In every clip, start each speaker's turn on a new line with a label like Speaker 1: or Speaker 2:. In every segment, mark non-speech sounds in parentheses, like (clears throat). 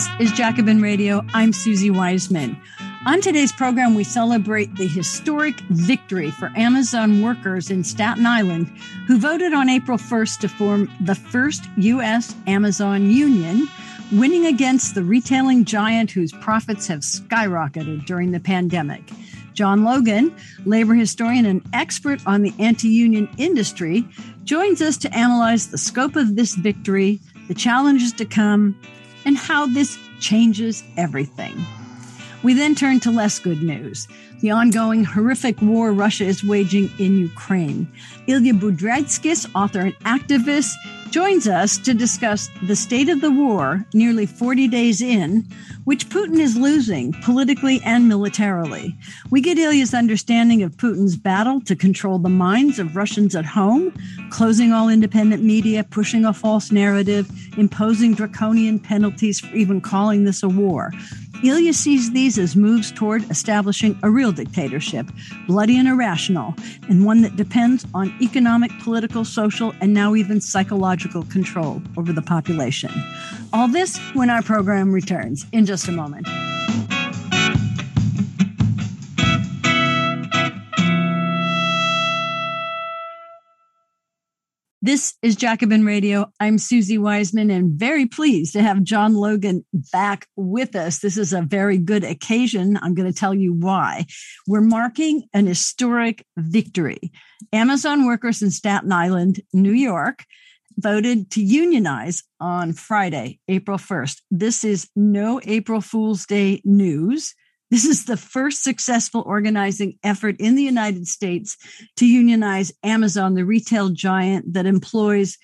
Speaker 1: This is Jacobin Radio. I'm Suzi Weissman. On today's program, we celebrate the historic victory for Amazon workers in Staten Island who voted on April 1st to form the first U.S. Amazon union, winning against the retailing giant whose profits have skyrocketed during the pandemic. John Logan, labor historian and expert on the anti union industry, joins us to analyze the scope of this victory, the challenges to come, and how this changes everything. We then turn to less good news the ongoing horrific war Russia is waging in Ukraine. Ilya Budraitskis, author and activist, joins us to discuss the state of the war nearly 40 days in, which Putin is losing politically and militarily. We get Ilya's understanding of Putin's battle to control the minds of Russians at home, closing all independent media, pushing a false narrative, imposing draconian penalties for even calling this a war. Ilya sees these as moves toward establishing a real dictatorship, bloody and irrational, and one that depends on economic, political, social, and now even psychological control over the population. All this when our program returns in just a moment. This is Jacobin Radio. I'm Suzi Weissman and very pleased to have John Logan back with us. This is a very good occasion. I'm going to tell you why. We're marking an historic victory. Amazon workers in Staten Island, New York, voted to unionize on Friday, April 1st. This is no April Fool's Day news. This is the first successful organizing effort in the United States to unionize Amazon, the retail giant that employs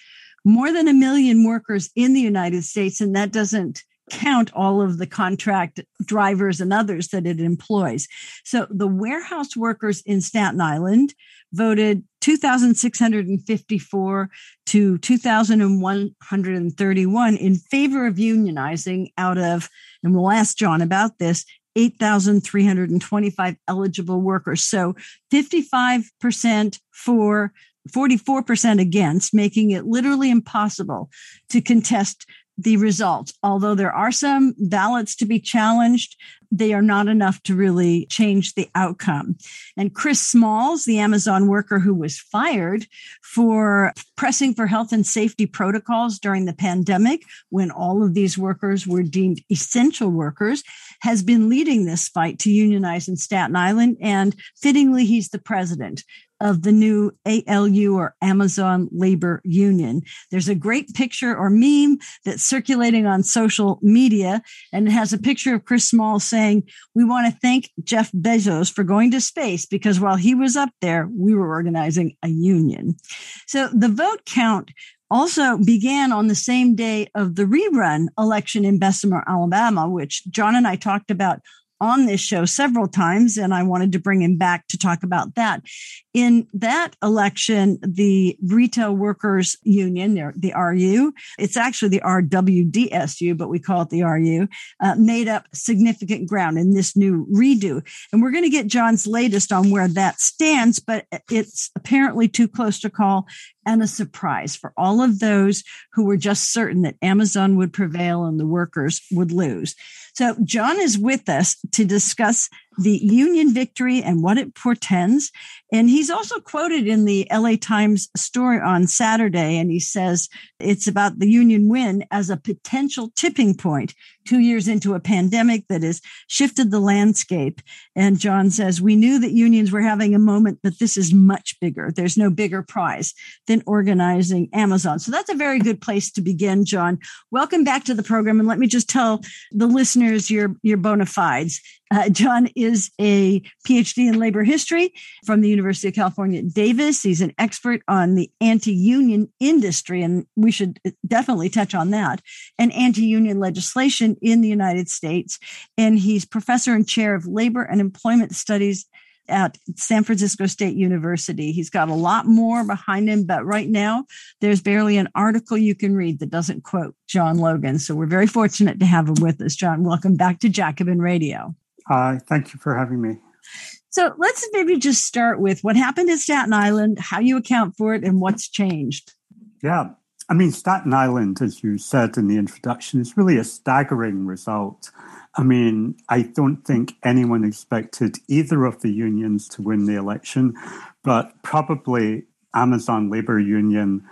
Speaker 1: more than a million workers in the United States. And that doesn't count all of the contract drivers and others that it employs. So the warehouse workers in Staten Island voted 2,654 to 2,131 in favor of unionizing out of, and we'll ask John about this, 8,325 eligible workers. So 55% for 44% against, making it literally impossible to contest the results. Although there are some ballots to be challenged, they are not enough to really change the outcome. And Chris Smalls, the Amazon worker who was fired for pressing for health and safety protocols during the pandemic, when all of these workers were deemed essential workers, has been leading this fight to unionize in Staten Island. And fittingly, he's the president of the new ALU or Amazon Labor Union. There's a great picture or meme that's circulating on social media, and it has a picture of Chris Small saying, We want to thank Jeff Bezos for going to space because while he was up there, we were organizing a union. So the vote count also began on the same day of the rerun election in Bessemer, Alabama, which John and I talked about on this show several times, and I wanted to bring him back to talk about that. In that election, the Retail Workers Union, the RU, it's actually the RWDSU, but we call it the RU, uh, made up significant ground in this new redo. And we're going to get John's latest on where that stands, but it's apparently too close to call and a surprise for all of those who were just certain that Amazon would prevail and the workers would lose. So John is with us to discuss the Union victory and what it portends. And he's also quoted in the LA Times story on Saturday, and he says it's about the Union win as a potential tipping point two years into a pandemic that has shifted the landscape. And John says, We knew that unions were having a moment, but this is much bigger. There's no bigger prize than organizing Amazon. So that's a very good place to begin, John. Welcome back to the program. And let me just tell the listeners your, your bona fides. Uh, John is a PhD in labor history from the University of California Davis. He's an expert on the anti union industry, and we should definitely touch on that, and anti union legislation in the United States. And he's professor and chair of labor and employment studies at San Francisco State University. He's got a lot more behind him, but right now there's barely an article you can read that doesn't quote John Logan. So we're very fortunate to have him with us. John, welcome back to Jacobin Radio.
Speaker 2: Hi, thank you for having me.
Speaker 1: So let's maybe just start with what happened at Staten Island, how you account for it, and what's changed.
Speaker 2: Yeah. I mean, Staten Island, as you said in the introduction, is really a staggering result. I mean, I don't think anyone expected either of the unions to win the election, but probably Amazon Labor Union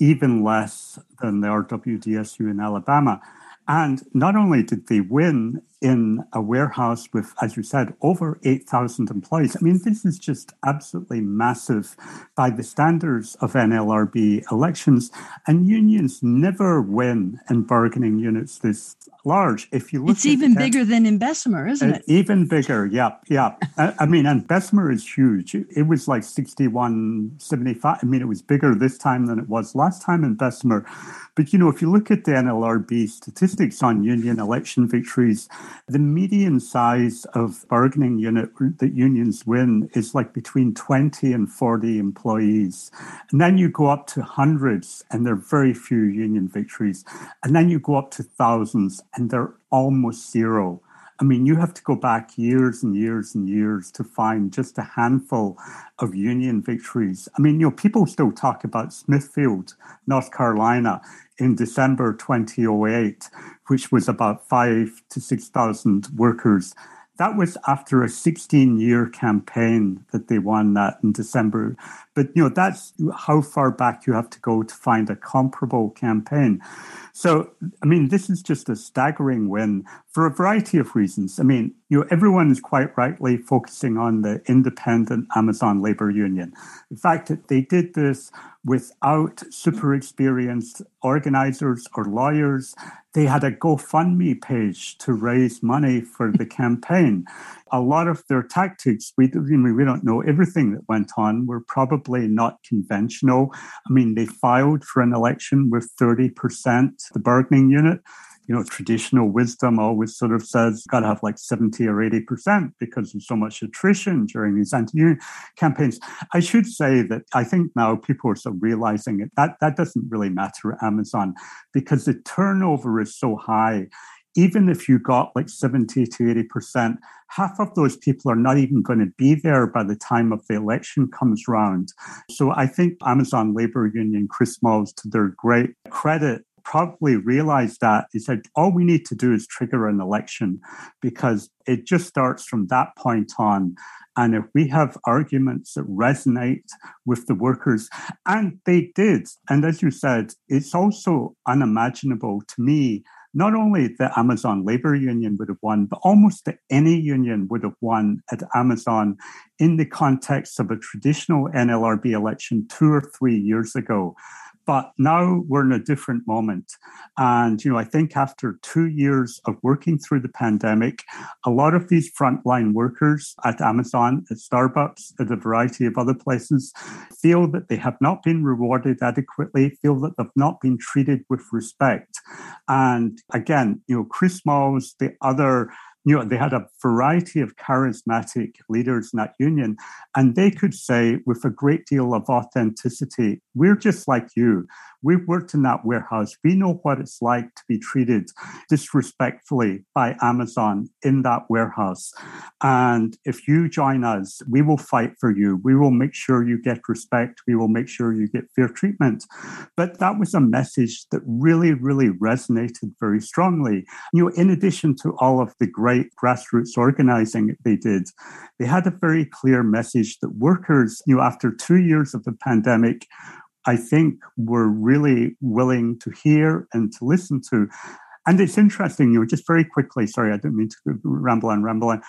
Speaker 2: even less than the RWDSU in Alabama. And not only did they win in a warehouse with, as you said, over 8,000 employees. I mean, this is just absolutely massive by the standards of NLRB elections. And unions never win in bargaining units this large. If you look,
Speaker 1: it's even bigger than in Bessemer, isn't it?
Speaker 2: Uh, even bigger, yeah, yeah. Uh, I, I, mean, and Bessemer is huge. It was like 61, 75. I mean, it was bigger this time than it was last time in Bessemer. But you know, if you look at the NLRB statistics on union election victories, the median size of bargaining unit that unions win is like between 20 and 40 employees. And then you go up to hundreds and there are very few union victories. And then you go up to thousands and they're almost zero. I mean, you have to go back years and years and years to find just a handful of Union victories. I mean, you know, people still talk about Smithfield, North Carolina in December 2008, which was about five to 6,000 workers. That was after a 16 year campaign that they won that in December. But, you know, that's how far back you have to go to find a comparable campaign. So, I mean, this is just a staggering win for a variety of reasons. I mean, you know, everyone is quite rightly focusing on the independent Amazon labor union. The fact that they did this without super experienced organizers or lawyers. They had a GoFundMe page to raise money for the campaign. A lot of their tactics, we, I mean, we don't know everything that went on, were probably not conventional. I mean, they filed for an election with 30% the bargaining unit you know, traditional wisdom always sort of says got to have like 70 or 80% because there's so much attrition during these anti-union campaigns. I should say that I think now people are sort of realizing it. That, that doesn't really matter at Amazon because the turnover is so high. Even if you got like 70 to 80%, half of those people are not even going to be there by the time of the election comes round. So I think Amazon Labor Union, Chris Smalls, to their great credit, probably realized that he said all we need to do is trigger an election because it just starts from that point on and if we have arguments that resonate with the workers, and they did, and as you said, it's also unimaginable to me not only the Amazon labor union would have won, but almost any union would have won at Amazon in the context of a traditional NLRB election two or three years ago. But now we're in a different moment. And, you know, I think after two years of working through the pandemic, a lot of these frontline workers at Amazon, at Starbucks, at a variety of other places feel that they have not been rewarded adequately, feel that they've not been treated with respect. And again, you know, Chris Smalls, the other you know, they had a variety of charismatic leaders in that union, and they could say with a great deal of authenticity, we're just like you. We've worked in that warehouse. We know what it's like to be treated disrespectfully by Amazon in that warehouse. And if you join us, we will fight for you. We will make sure you get respect. We will make sure you get fair treatment. But that was a message that really, really resonated very strongly. You know, in addition to all of the great grassroots organizing they did, they had a very clear message that workers, you know, after two years of the pandemic, I think were really willing to hear and to listen to. And it's interesting, you know, just very quickly, sorry, I didn't mean to ramble on, ramble on.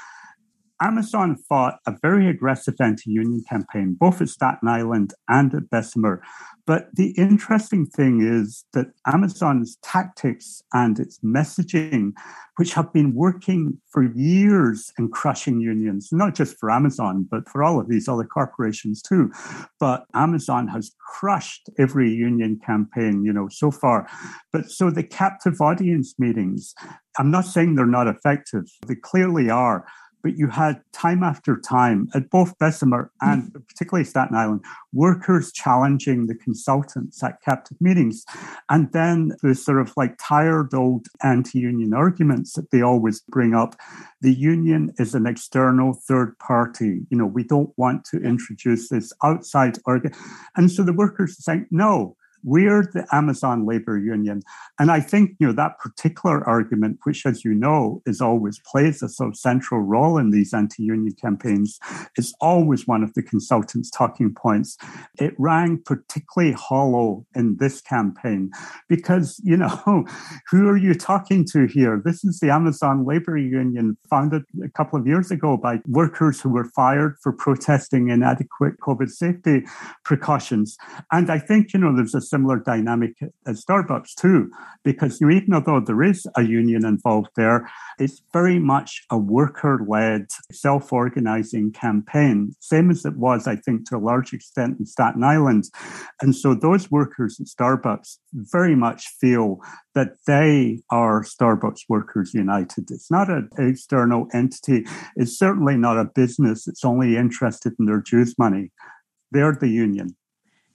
Speaker 2: Amazon fought a very aggressive anti union campaign, both at Staten Island and at Bessemer. But the interesting thing is that Amazon's tactics and its messaging, which have been working for years in crushing unions, not just for Amazon, but for all of these other corporations too. But Amazon has crushed every union campaign, you know, so far. But so the captive audience meetings, I'm not saying they're not effective, they clearly are but you had time after time at both Bessemer and mm. particularly Staten Island, workers challenging the consultants at captive meetings. And then the sort of like tired old anti union arguments that they always bring up. The union is an external third party. You know, we don't want to introduce this outside organ. And so the workers are saying, no, We're the Amazon labor union. And I think, you know, that particular argument, which, as you know, is always plays a so central role in these anti-union campaigns, is always one of the consultants' talking points. It rang particularly hollow in this campaign because, you know, (laughs) who are you talking to here? This is the Amazon labor union founded a couple of years ago by workers who were fired for protesting inadequate COVID safety precautions. And I think, you know, there's a similar dynamic at Starbucks too, because you even though there is a union involved there, it's very much a worker led, self organizing campaign, same as it was, I think, to a large extent in Staten Island. And so those workers at Starbucks very much feel that they are Starbucks Workers United. It's not an external entity. It's certainly not a business that's only interested in their dues money. They're the union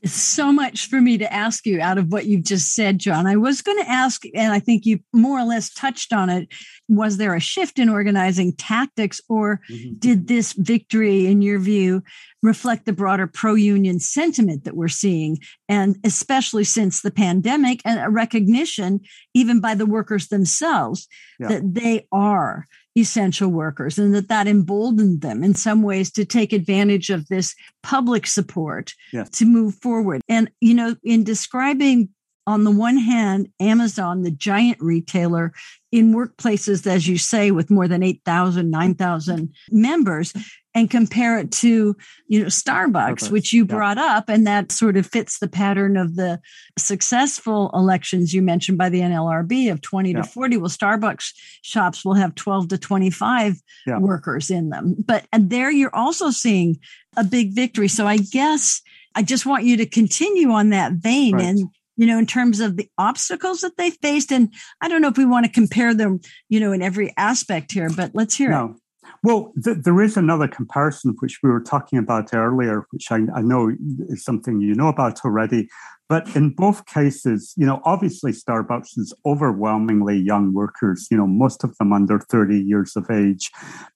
Speaker 1: so much for me to ask you out of what you've just said, John. I was going to ask, and I think you more or less touched on it. Was there a shift in organizing tactics, or mm-hmm. did this victory, in your view, reflect the broader pro union sentiment that we're seeing? And especially since the pandemic and a recognition, even by the workers themselves, yeah. that they are essential workers and that that emboldened them in some ways to take advantage of this public support yes. to move forward. And, you know, in describing on the one hand, Amazon, the giant retailer in workplaces, as you say, with more than 8,000, 9,000 members, and compare it to you know starbucks, starbucks. which you brought up and that sort of fits the pattern of the successful elections you mentioned by the nlrb of 20 yeah. to 40 well starbucks shops will have 12 to 25 yeah. workers in them but and there you're also seeing a big victory so i guess i just want you to continue on that vein right. and you know, in terms of the obstacles that they faced. And I don't know if we want to compare them, you know, in every aspect here, but let's hear no. it.
Speaker 2: Well, th- there is another comparison which we were talking about earlier, which I, I, know is something you know about already. But in both cases, you know, obviously Starbucks is overwhelmingly young workers, you know, most of them under 30 years of age.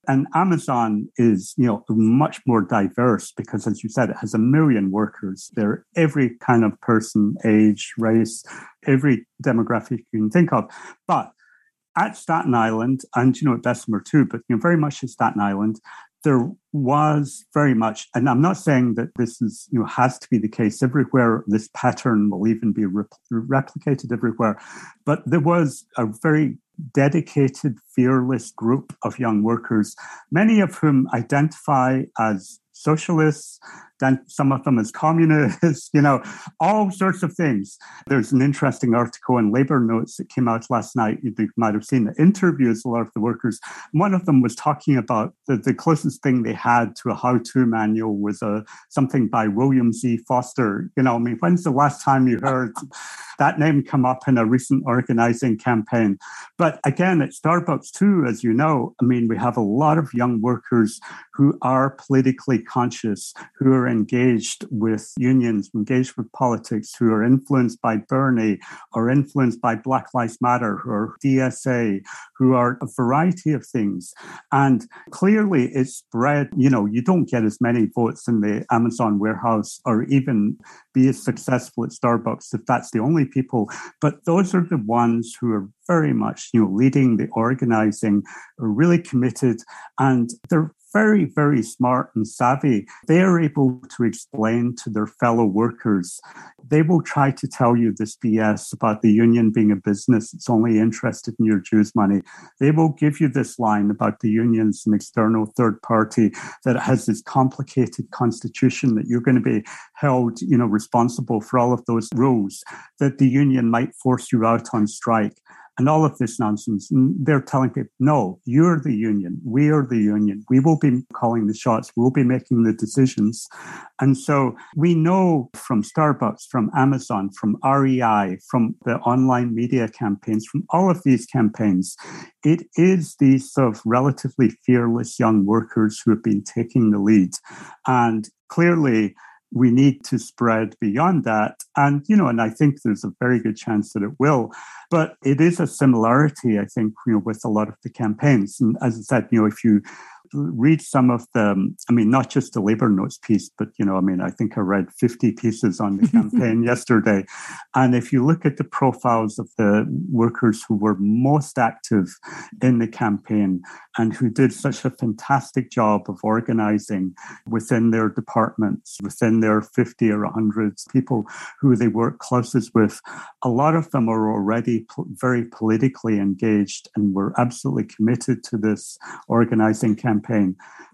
Speaker 2: And Amazon is, you know, much more diverse because, as you said, it has a million workers. They're every kind of person, age, race, every demographic you can think of. But at Staten Island, and you know at Bessemer too, but you know very much at Staten Island, there was very much, and I'm not saying that this is you know has to be the case everywhere. This pattern will even be re- replicated everywhere, but there was a very dedicated, fearless group of young workers, many of whom identify as socialists, then some of them as communists, (laughs) you know, all sorts of things. There's an interesting article in Labor Notes that came out last night. You might have seen the interviews a lot of the workers. One of them was talking about the, the closest thing they had to a how-to manual was a, uh, something by William Z. Foster. You know, I mean, when's the last time you heard that name come up in a recent organizing campaign? But again, at Starbucks too, as you know, I mean, we have a lot of young workers who are politically conscious, who are engaged with unions, engaged with politics, who are influenced by Bernie or influenced by Black Lives Matter or DSA, who are a variety of things. And clearly it's spread, you know, you don't get as many votes in the Amazon warehouse or even be as successful at Starbucks if that's the only people. But those are the ones who are very much, you know, leading the organizing, are really committed, and they're very, very smart and savvy. They are able to explain to their fellow workers. They will try to tell you this BS about the union being a business that's only interested in your dues money. They will give you this line about the union's an external third party that has this complicated constitution that you're going to be held, you know, responsible for all of those rules, that the union might force you out on strike and all of this nonsense. And they're telling people, no, you're the union. We are the union. We will be calling the shots. We'll be making the decisions. And so we know from Starbucks, from Amazon, from REI, from the online media campaigns, from all of these campaigns, it is these sort of relatively fearless young workers who have been taking the lead. And clearly, we need to spread beyond that. And, you know, and I think there's a very good chance that it will. But it is a similarity, I think, you know, with a lot of the campaigns. And as I said, you know, if you read some of the, um, I mean, not just the labor notes piece, but, you know, I mean, I think I read 50 pieces on the (laughs) campaign yesterday. And if you look at the profiles of the workers who were most active in the campaign and who did such a fantastic job of organizing within their departments, within their 50 or 100 people who they work closest with, a lot of them are already very politically engaged and were absolutely committed to this organizing campaign.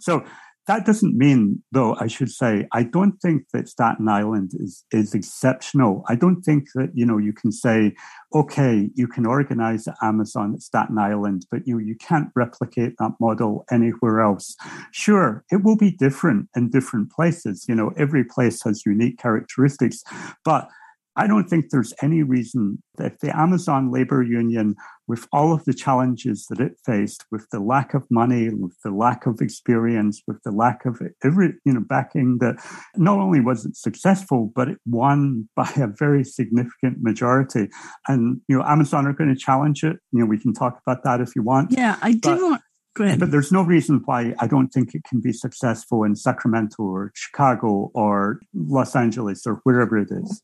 Speaker 2: So that doesn't mean, though, I should say, I don't think that Staten Island is, is exceptional. I don't think that, you know, you can say, okay, you can organize Amazon at Staten Island, but you, you can't replicate that model anywhere else. Sure, it will be different in different places. You know, every place has unique characteristics, but I don't think there's any reason that the Amazon labor union, with all of the challenges that it faced, with the lack of money, with the lack of experience, with the lack of every, you know, backing, that not only was it successful, but it won (laughs) by a very significant majority. And, you know, Amazon are going to challenge it. You know, we can talk about that if you want.
Speaker 1: Yeah, I do but, want. Go ahead.
Speaker 2: But there's no reason why I don't think it can be successful in Sacramento or Chicago or Los Angeles or wherever it is.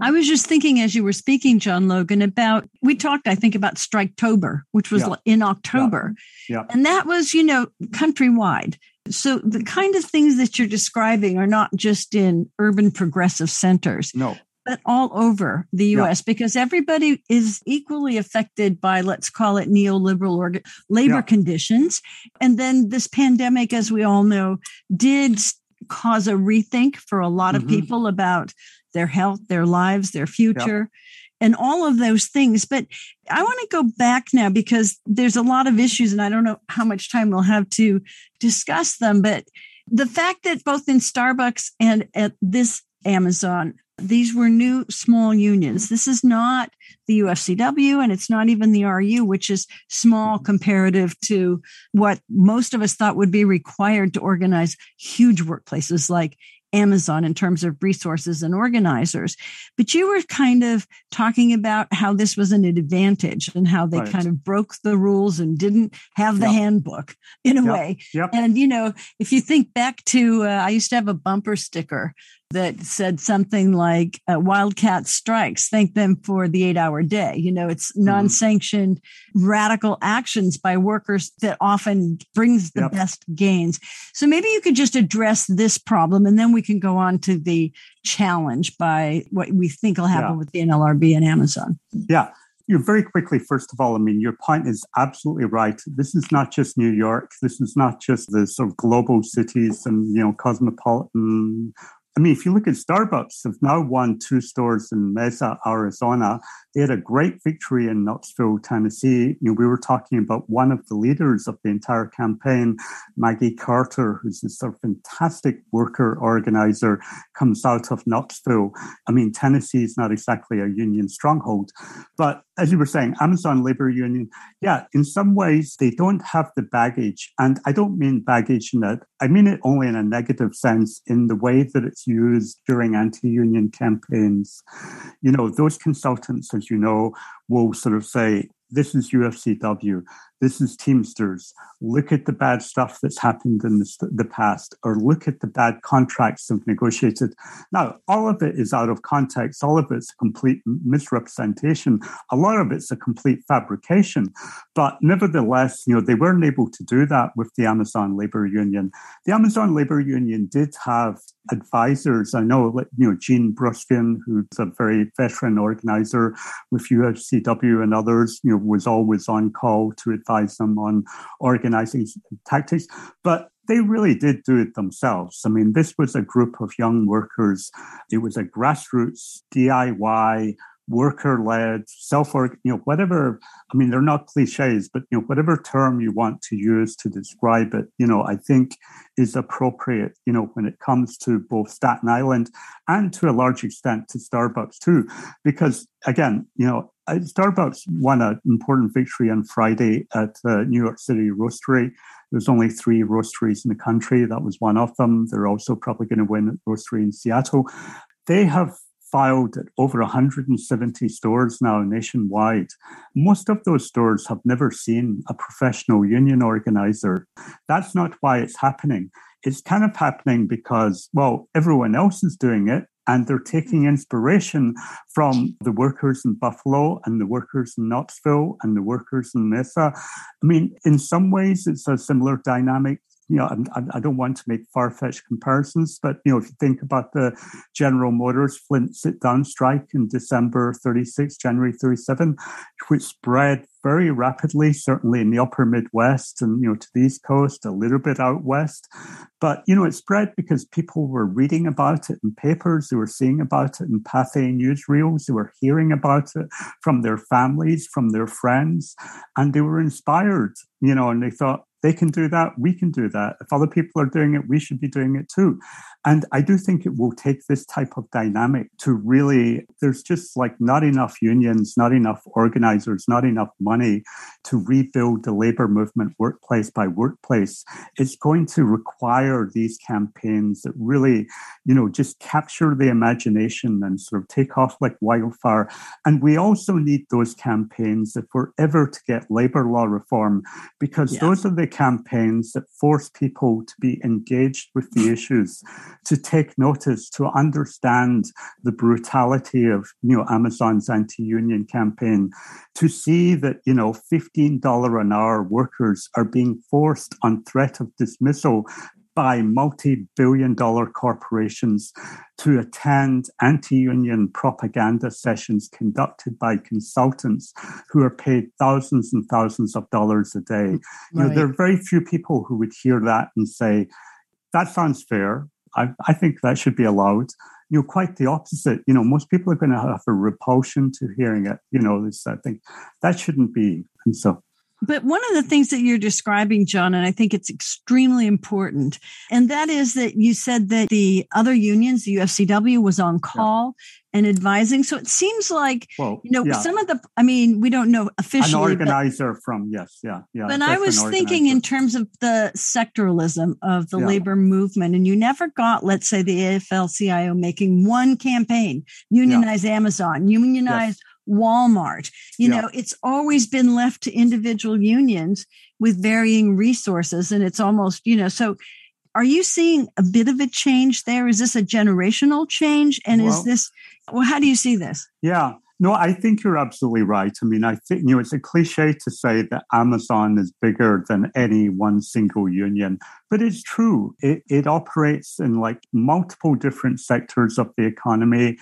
Speaker 1: I was just thinking as you were speaking, John Logan, about we talked, I think, about Striketober, which was yeah. in October.
Speaker 2: Yeah. yeah.
Speaker 1: And that was, you know, countrywide. So the kind of things that you're describing are not just in urban progressive centers.
Speaker 2: No.
Speaker 1: But all over the US yeah. because everybody is equally affected by, let's call it neoliberal or labor conditions. And then this pandemic, as we all know, did cause a rethink for a lot of mm-hmm. people about their health, their lives, their future. Yep. And all of those things. But I want to go back now because there's a lot of issues, and I don't know how much time we'll have to discuss them. But the fact that both in Starbucks and at this Amazon, these were new small unions. This is not the UFCW and it's not even the RU, which is small comparative to what most of us thought would be required to organize huge workplaces like Amazon in terms of resources and organizers. But you were kind of talking about how this was an advantage and how they right. kind of broke the rules and didn't have the yep. handbook in a
Speaker 2: yep.
Speaker 1: way.
Speaker 2: Yep.
Speaker 1: And, you know, if you think back to, uh, I used to have a bumper sticker that said something like uh, wildcat strikes thank them for the eight hour day you know it's mm-hmm. non-sanctioned mm-hmm. radical actions by workers that often brings the yep. best gains so maybe you could just address this problem and then we can go on to the challenge by what we think will happen yeah. with the nlrb and amazon
Speaker 2: yeah you very quickly, first of all, I mean, your point is absolutely right. This is not just New York. This is not just the sort of global cities and, you know, cosmopolitan I mean, if you look at Starbucks, have now won two stores in Mesa, Arizona. They had a great victory in Knoxville, Tennessee. You know, we were talking about one of the leaders of the entire campaign, Maggie Carter, who's this sort of fantastic worker organizer, comes out of Knoxville. I mean, Tennessee is not exactly a union stronghold, but as you were saying, Amazon Labor Union, yeah, in some ways they don't have the baggage. And I don't mean baggage in that, I mean it only in a negative sense in the way that it's used during anti union campaigns. You know, those consultants, as you know, will sort of say, this is UFCW. This is Teamsters. Look at the bad stuff that's happened in the, the past, or look at the bad contracts they've negotiated. Now, all of it is out of context. All of it's a complete misrepresentation. A lot of it's a complete fabrication. But nevertheless, you know, they weren't able to do that with the Amazon labor union. The Amazon labor union did have advisors. I know, you know, Gene Bruskin, who's a very veteran organizer with UFCW and others, you know, was always on call to advise them on organizing tactics. But they really did do it themselves. I mean, this was a group of young workers. It was a grassroots DIY worker led, self work you know, whatever. I mean, they're not cliches, but, you know, whatever term you want to use to describe it, you know, I think is appropriate, you know, when it comes to both Staten Island and to a large extent to Starbucks too. Because again, you know, Uh, Starbucks won an important victory on Friday at the New York City Roastery. There's only three roasteries in the country. That was one of them. They're also probably going to win roastery in Seattle. They have filed at over 170 stores now nationwide. Most of those stores have never seen a professional union organizer. That's not why it's happening. It's kind of happening because, well, everyone else is doing it and they're taking inspiration from the workers in Buffalo and the workers in Knoxville and the workers in Mesa. I mean, in some ways, it's a similar dynamic you know, I, I don't want to make far fetched comparisons, but you know, if you think about the General Motors Flint sit down strike in December 36, January 37, which spread very rapidly, certainly in the upper Midwest and you know to the East Coast, a little bit out west. But you know, it spread because people were reading about it in papers, they were seeing about it in Pathé newsreels, they were hearing about it from their families, from their friends, and they were inspired, you know, and they thought, they can do that. We can do that. If other people are doing it, we should be doing it too. And I do think it will take this type of dynamic to really, there's just like not enough unions, not enough organizers, not enough money to rebuild the labor movement workplace by workplace. It's going to require these campaigns that really, you know, just capture the imagination and sort of take off like wildfire. And we also need those campaigns if we're ever to get labor law reform, because yeah. those are the campaigns that force people to be engaged with the issues, to take notice, to understand the brutality of you know Amazon's anti-union campaign, to see that you know $15 an hour workers are being forced on threat of dismissal by multi billion dollar corporations to attend anti union propaganda sessions conducted by consultants who are paid thousands and thousands of dollars a day. Right. You know, there are very few people who would hear that and say, that sounds fair. I, I think that should be allowed you know, quite the opposite. You know, most people are going to have a repulsion to hearing it. You know, this I think that shouldn't be. And so
Speaker 1: but one of the things that you're describing, John, and I think it's extremely important, and that is that you said that the other unions, the UFCW, was on call yeah. and advising. So it seems like, well, you know, yeah. some of the, I mean, we don't know officially.
Speaker 2: An organizer but, from, yes, yeah, yeah.
Speaker 1: But I was thinking in terms of the sectoralism of the yeah. labor movement, and you never got, let's say, the AFL CIO making one campaign, unionize Amazon, unionize yes Walmart. You yeah. know, it's always been left to individual unions with varying resources. And it's almost, you know, so are you seeing a bit of a change there? Is this a generational change? And well, is this, well, how do you see this?
Speaker 2: Yeah. No, I think you're absolutely right. I mean, I think, you know, it's a cliche to say that Amazon is bigger than any one single union, but it's true. It, it operates in like multiple different sectors of the economy.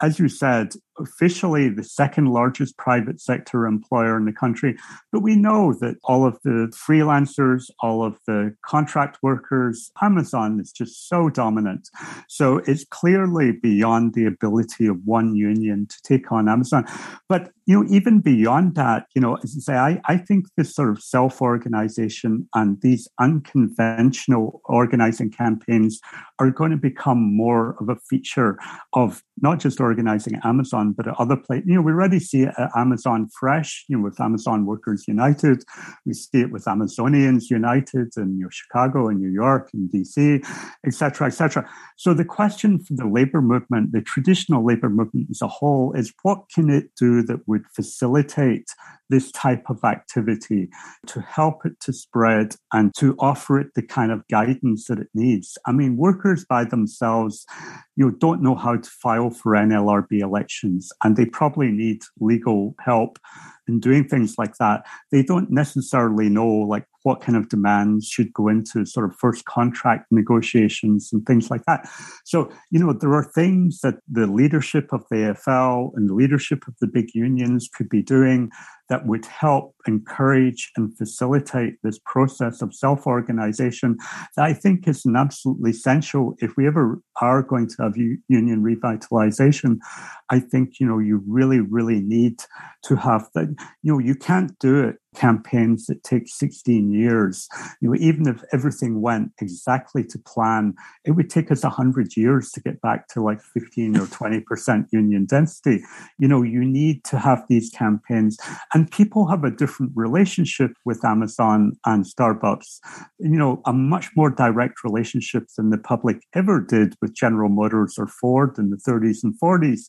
Speaker 2: As you said, officially the second largest private sector employer in the country. But we know that all of the freelancers, all of the contract workers, Amazon is just so dominant. So it's clearly beyond the ability of one union to take on Amazon. But you know, even beyond that, you know, as I say, I, I think this sort of self-organization and these unconventional organizing campaigns are going to become more of a feature of not just organizing Amazon but at other places. You know, we already see it at Amazon Fresh, you know, with Amazon Workers United. We see it with Amazonians United in you know, Chicago and New York and DC, et cetera, et cetera. So the question for the labor movement, the traditional labor movement as a whole, is what can it do that would facilitate this type of activity to help it to spread and to offer it the kind of guidance that it needs. I mean, workers by themselves, you know, don't know how to file for NLRB elections and they probably need legal help in doing things like that. They don't necessarily know like what kind of demands should go into sort of first contract negotiations and things like that. So, you know, there are things that the leadership of the AFL and the leadership of the big unions could be doing that would help encourage and facilitate this process of self organization that I think is an absolutely essential if we ever are going to have union revitalization. I think, you know, you really, really need to have that. You know, you can't do it campaigns that take 16 years. You know, even if everything went exactly to plan, it would take us 100 years to get back to like 15 or 20% union density. You know, you need to have these campaigns, and people have a different relationship with Amazon and Starbucks. You know, a much more direct relationship than the public ever did with General Motors or Ford in the 30s and 40s.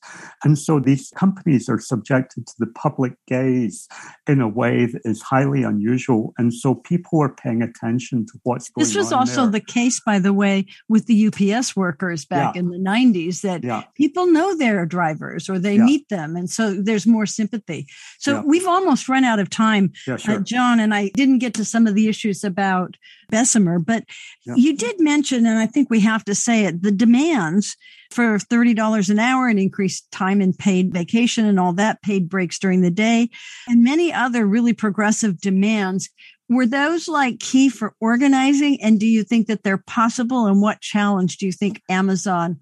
Speaker 2: And so these companies are subjected to the public gaze in a way that is highly unusual. And so people are paying attention to what's going on.
Speaker 1: This was also
Speaker 2: there.
Speaker 1: the case, by the way, with the UPS workers back
Speaker 2: Yeah.
Speaker 1: in the 90s that
Speaker 2: Yeah.
Speaker 1: people know their drivers or they
Speaker 2: Yeah.
Speaker 1: meet them. And so there's more sympathy. So we've almost run out of time,
Speaker 2: Yeah,
Speaker 1: uh. John, and I didn't get to some of the issues about Bessemer, but
Speaker 2: Yeah.
Speaker 1: you did mention, and I think we have to say it, the demands for $30 an hour and increased time and paid vacation and all that, paid breaks during the day, and many other really progressive demands. Were those like key for organizing? And do you think that they're possible? And what challenge do you think Amazon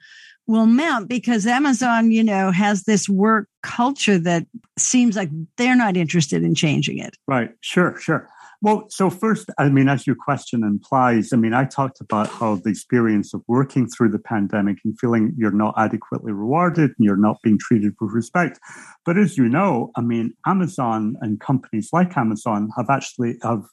Speaker 1: will mount? Because Amazon, you know, has this work culture that seems like they're not interested in changing it.
Speaker 2: Right. Sure. Sure. Well, so first, I mean, as your question implies, I mean, I talked about how the experience of working through the pandemic and feeling you're not adequately rewarded and you're not being treated with respect. But as you know, I mean, Amazon and companies like Amazon have actually have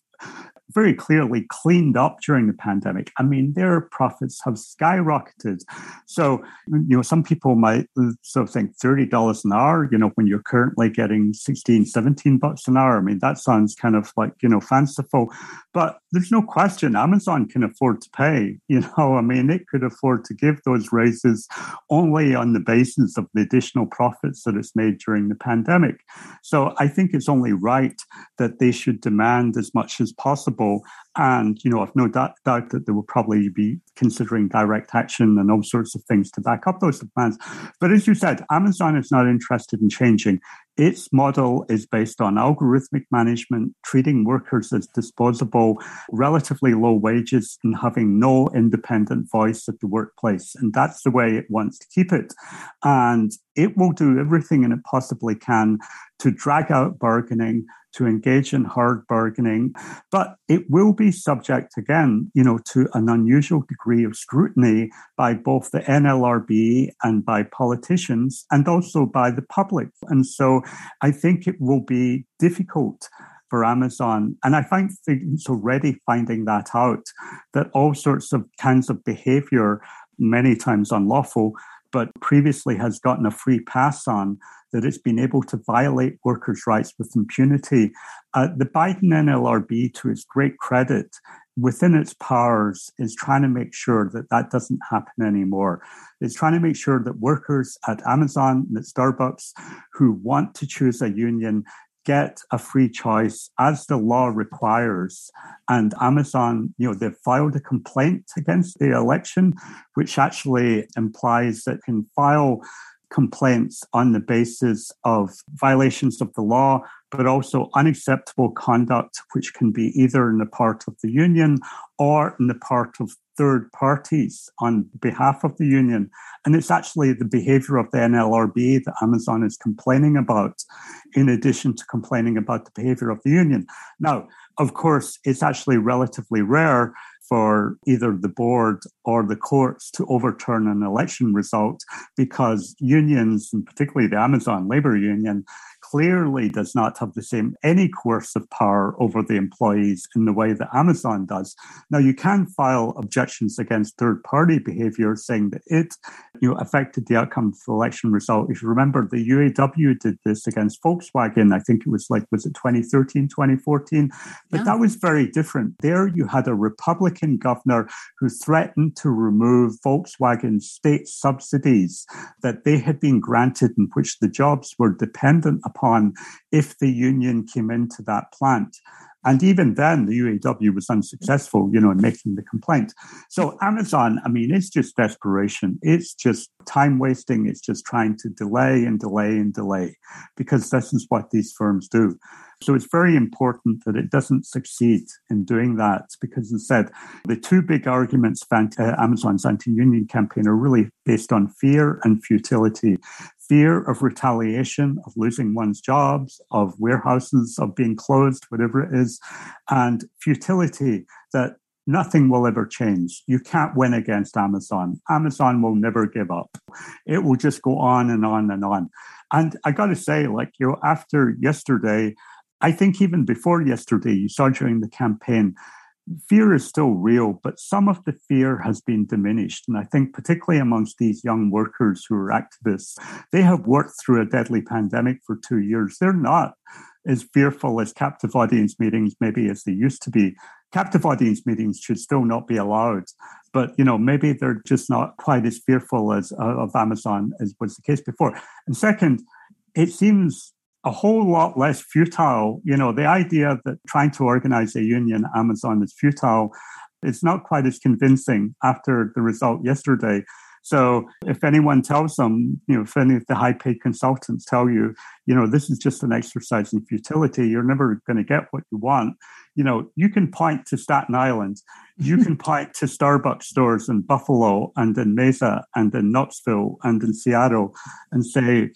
Speaker 2: very clearly cleaned up during the pandemic. I mean, their profits have skyrocketed. So, you know, some people might uh, sort of think $30 an hour, you know, when you're currently getting 16, 17 bucks an hour. I mean, that sounds kind of like, you know, fanciful. But there's no question Amazon can afford to pay. (laughs) You know, I mean, it could afford to give those raises only on the basis of the additional profits that it's made during the pandemic. So I think it's only right that they should demand as much as possible. And, you know, I've no doubt, doubt that they will probably be considering direct action and all sorts of things to back up those demands. But as you said, Amazon is not interested in changing. Its model is based on algorithmic management, treating workers as disposable, relatively low wages, and having no independent voice at the workplace. And that's the way it wants to keep it. And it will do everything it possibly can to drag out bargaining, to engage in hard bargaining, but it will be subject again, you know, to an unusual degree of scrutiny by both the NLRB and by politicians and also by the public. And so I think it will be difficult for Amazon. And I find it's already finding that out, that all sorts of kinds of behavior, many times unlawful, but previously has gotten a free pass on, that it's been able to violate workers' rights with impunity. Uh, the Biden NLRB, to its great credit, within its powers, is trying to make sure that that doesn't happen anymore. It's trying to make sure that workers at Amazon and at Starbucks who want to choose a union get a free choice as the law requires. And Amazon, you know, they've filed a complaint against the election, which actually implies that can file complaints on the basis of violations of the law, but also unacceptable conduct, which can be either in the part of the union or in the part of third parties on behalf of the union. And it's actually the behavior of the NLRB that Amazon is complaining about, in addition to complaining about the behavior of the union. Now, of course, it's actually relatively rare for either the board or the courts to overturn an election result because unions, and particularly the Amazon labor union, clearly does not have the same any coercive power over the employees in the way that Amazon does. Now you can file objections against third party behavior saying that it you know affected the outcome of the election result. If you remember the UAW did this against Volkswagen, I think it was like was it 2013, 2014? But
Speaker 1: Yeah.
Speaker 2: that was very different. There you had a Republican governor who threatened to remove Volkswagen state subsidies that they had been granted in which the jobs were dependent upon if the union came into that plant. And even then, the UAW was unsuccessful, you know, in making the complaint. So Amazon, I mean, it's just desperation. It's just time wasting. It's just trying to delay and delay and delay because this is what these firms do. So it's very important that it doesn't succeed in doing that because instead, the two big arguments anti- uh, Amazon's anti-union campaign are really based on fear and futility. Fear of retaliation, of losing one's jobs, of warehouses, of being closed, whatever it is, and futility that nothing will ever change. You can't win against Amazon. Amazon will never give up. It will just go on and on and on. And I got to say, like, you know, after yesterday, I think even before yesterday, you saw during the campaign, fear is still real, but some of the fear has been diminished. And I think, particularly amongst these young workers who are activists, they have worked through a deadly pandemic for two years. They're not as fearful as captive audience meetings, maybe as they used to be. Captive audience meetings should still not be allowed, but you know maybe they're just not quite as fearful as uh, of Amazon as was the case before. And second, it seems a whole lot less futile. You know, the idea that trying to organize a union Amazon is futile is not quite as convincing after the result yesterday. So if anyone tells them, you know, if any of the high paid consultants tell you, you know, this is just an exercise in futility, you're never going to get what you want. You know, you can point to Staten Island, you (laughs) can point to Starbucks stores in Buffalo and in Mesa and in Knoxville and in Seattle and say,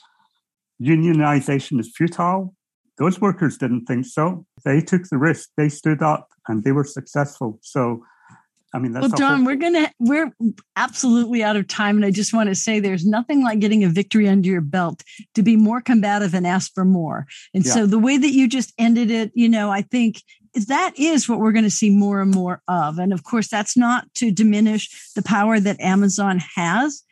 Speaker 2: unionization is futile. Those workers didn't think so. They took the risk. They stood up and they were successful. So, I mean,
Speaker 1: well, John, we're gonna we're absolutely out of time, and I just want to say there's nothing like getting a victory under your belt to be more combative and ask for more. And yeah. so the way that you just ended it, you know, I think that is what we're going to see more and more of. And of course, that's not to diminish the power that Amazon has,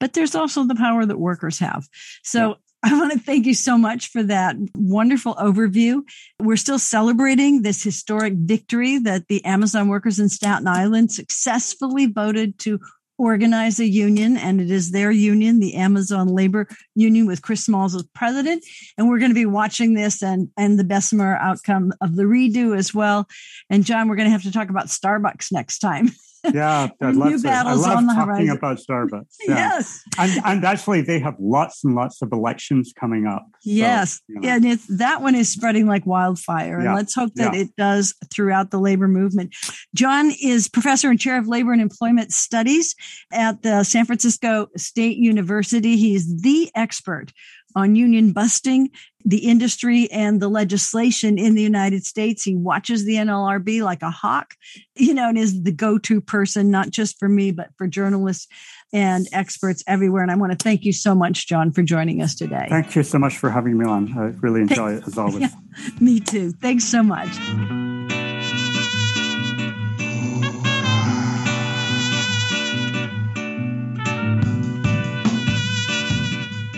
Speaker 1: but there's also the power that workers have. So I want to thank you so much for that wonderful overview. We're still celebrating this historic victory that the Amazon workers in Staten Island successfully voted to organize a union, and it is their union, the Amazon Labor Union, with Chris Smalls as president. And we're going to be watching this and and the Bessemer outcome of the redo as well. And John, we're going to have to talk about Starbucks next time. (laughs)
Speaker 2: Yeah, (laughs) new battles I love on the talking horizon. about Starbucks. (laughs) Yeah.
Speaker 1: Yes,
Speaker 2: and and actually they have lots and lots of elections coming up.
Speaker 1: So, yes, you know. yeah, and that one is spreading like wildfire, and let's hope that yeah. it does throughout the labor movement. John is professor and chair of labor and employment studies at the San Francisco State University. He's the expert on union busting, the industry, and the legislation in the United States. He watches the NLRB like a hawk, you know, and is the go to person, not just for me, but for journalists and experts everywhere. And I want to thank you so much, John, for joining us today.
Speaker 2: Thank you so much for having me on. I really enjoy it as always. Yeah, (laughs)
Speaker 1: me too. Thanks so much.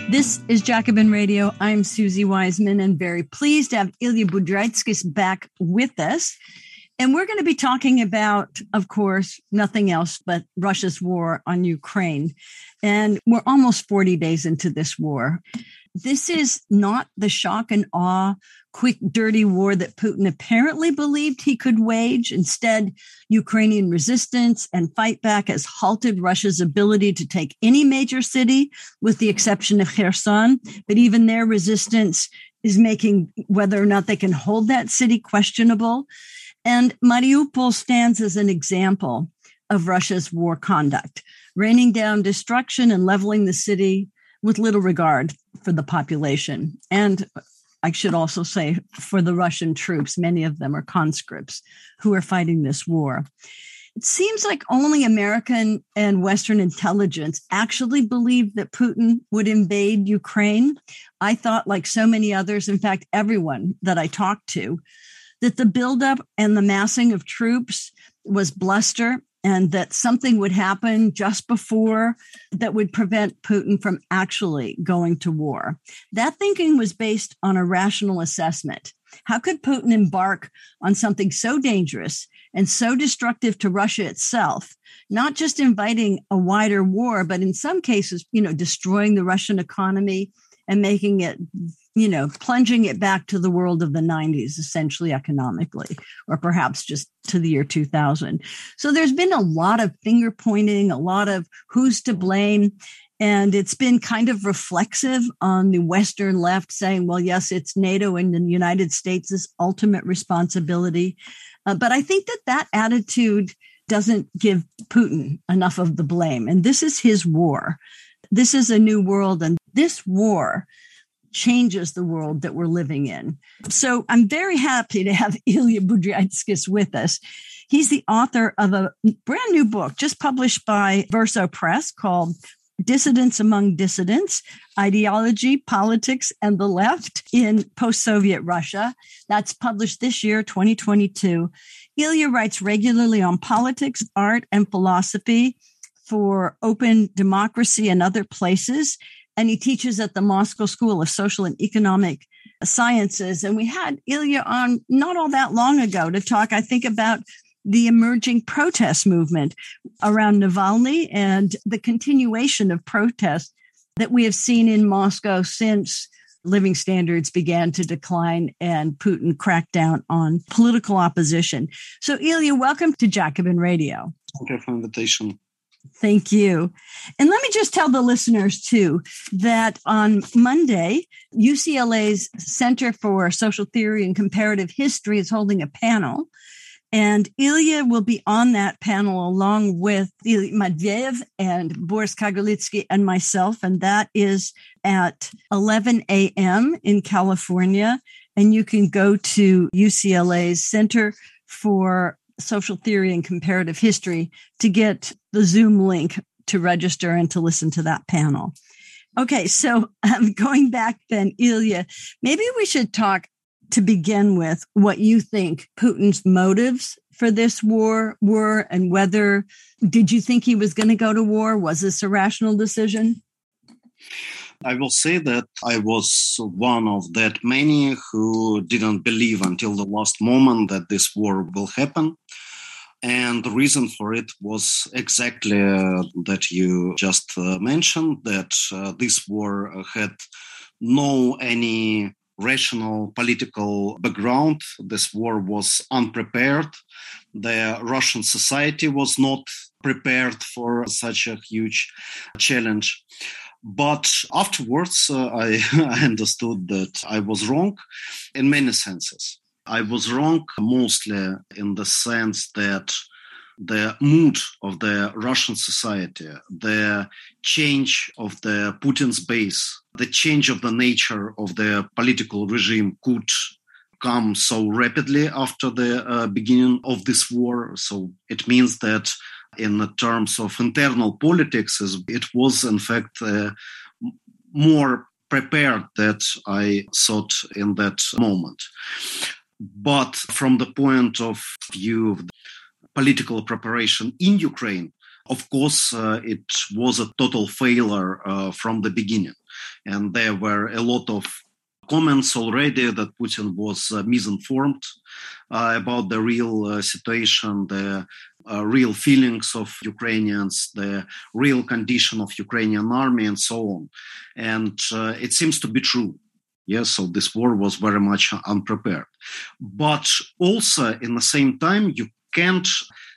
Speaker 1: This is Jacobin Radio. I'm Suzi Weissman and very pleased to have Ilya Budraitskis back with us. And we're going to be talking about, of course, nothing else but Russia's war on Ukraine. And we're almost 40 days into this war. This is not the shock and awe quick, dirty war that Putin apparently believed he could wage. Instead, Ukrainian resistance and fight back has halted Russia's ability to take any major city, with the exception of Kherson. But even their resistance is making whether or not they can hold that city questionable. And Mariupol stands as an example of Russia's war conduct, raining down destruction and leveling the city with little regard for the population. And I should also say for the Russian troops, many of them are conscripts who are fighting this war. It seems like only American and Western intelligence actually believed that Putin would invade Ukraine. I thought, like so many others, in fact, everyone that I talked to, that the buildup and the massing of troops was bluster and that something would happen just before that would prevent Putin from actually going to war. That thinking was based on a rational assessment. How could Putin embark on something so dangerous and so destructive to Russia itself, not just inviting a wider war, but in some cases, you know, destroying the Russian economy and making it you know, plunging it back to the world of the 90s, essentially economically, or perhaps just to the year 2000. So there's been a lot of finger pointing, a lot of who's to blame. And it's been kind of reflexive on the Western left saying, well, yes, it's NATO and the United States' ultimate responsibility. Uh, but I think that that attitude doesn't give Putin enough of the blame. And this is his war this is a new world and this war changes the world that we're living in. So I'm very happy to have (laughs) Ilya Budraitskis with us. He's the author of a brand new book just published by Verso Press called Dissidents Among Dissidents Ideology, Politics, and the Left in Post Soviet Russia. That's published this year, 2022. Ilya writes regularly on politics, art, and philosophy for Open Democracy and other places. And he teaches at the Moscow School of Social and Economic Sciences. And we had Ilya on not all that long ago to talk, I think, about the emerging protest movement around Navalny and the continuation of protests that we have seen in Moscow since living standards began to decline and Putin cracked down on political opposition. So, Ilya, welcome to Jacobin Radio.
Speaker 3: Thank you for the invitation.
Speaker 1: Thank you. And let me just tell the listeners too that on Monday, UCLA's Center for Social Theory and Comparative History is holding a panel and Ilya will be on that panel along with Ilya Matveyev and Boris Kagarlitsky and myself. And that is at 11 a.m. in California. And you can go to UCLA's Center for Social Theory and Comparative History to get the Zoom link to register and to listen to that panel. Okay, so um, (laughs) going back then, Ilya, maybe we should talk to begin with what you think Putin's motives for this war were and whether did you think he was going to go to war? Was this a rational decision?
Speaker 3: I will say that I was one of that many who didn't believe until the last moment that this war will happen. And the reason for it was exactly uh, that you just uh, mentioned that uh, this war had no any rational political background. This war was unprepared. The Russian society was not prepared for such a huge challenge. But afterwards, uh, I, (laughs) I understood that I was wrong in many senses. I was wrong mostly in the sense that the mood of the Russian society, the change of the Putin's base, the change of the nature of the political regime could come so rapidly after the uh, beginning of this war. So it means that in terms of internal politics, it was in fact uh, more prepared that I thought in that moment. But from the point of view of political preparation in Ukraine, of course, uh, it was a total failure uh, from the beginning. And there were a lot of comments already that Putin was uh, misinformed uh, about the real uh, situation, the uh, real feelings of Ukrainians, the real condition of Ukrainian army, and so on. And it seems to be true. Yes, so this war was very much unprepared. But also, in the same time, you can't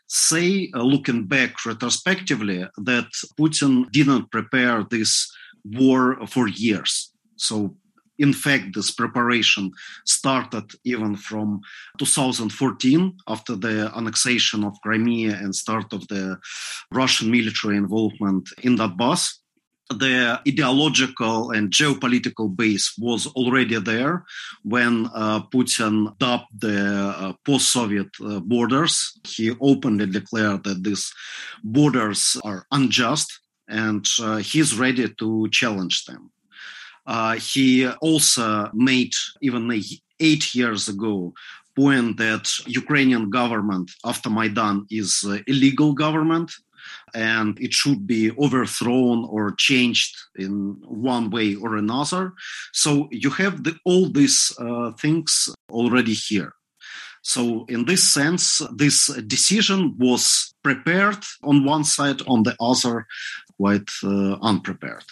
Speaker 3: say, uh, looking back retrospectively, that Putin didn't prepare this war for years. So, in fact, this preparation started even from 2014 after the annexation of Crimea and start of the Russian military involvement in that Donbass the ideological and geopolitical base was already there when uh, Putin dubbed the uh, post-Soviet uh, borders. He openly declared that these borders are unjust and uh, he's ready to challenge them. Uh, he also made even eight years ago point that Ukrainian government after Maidan is illegal government and it should be overthrown or changed in one way or another. So you have the, all these uh, things already here. So, in this sense, this decision was prepared on one side, on the other, quite uh, unprepared.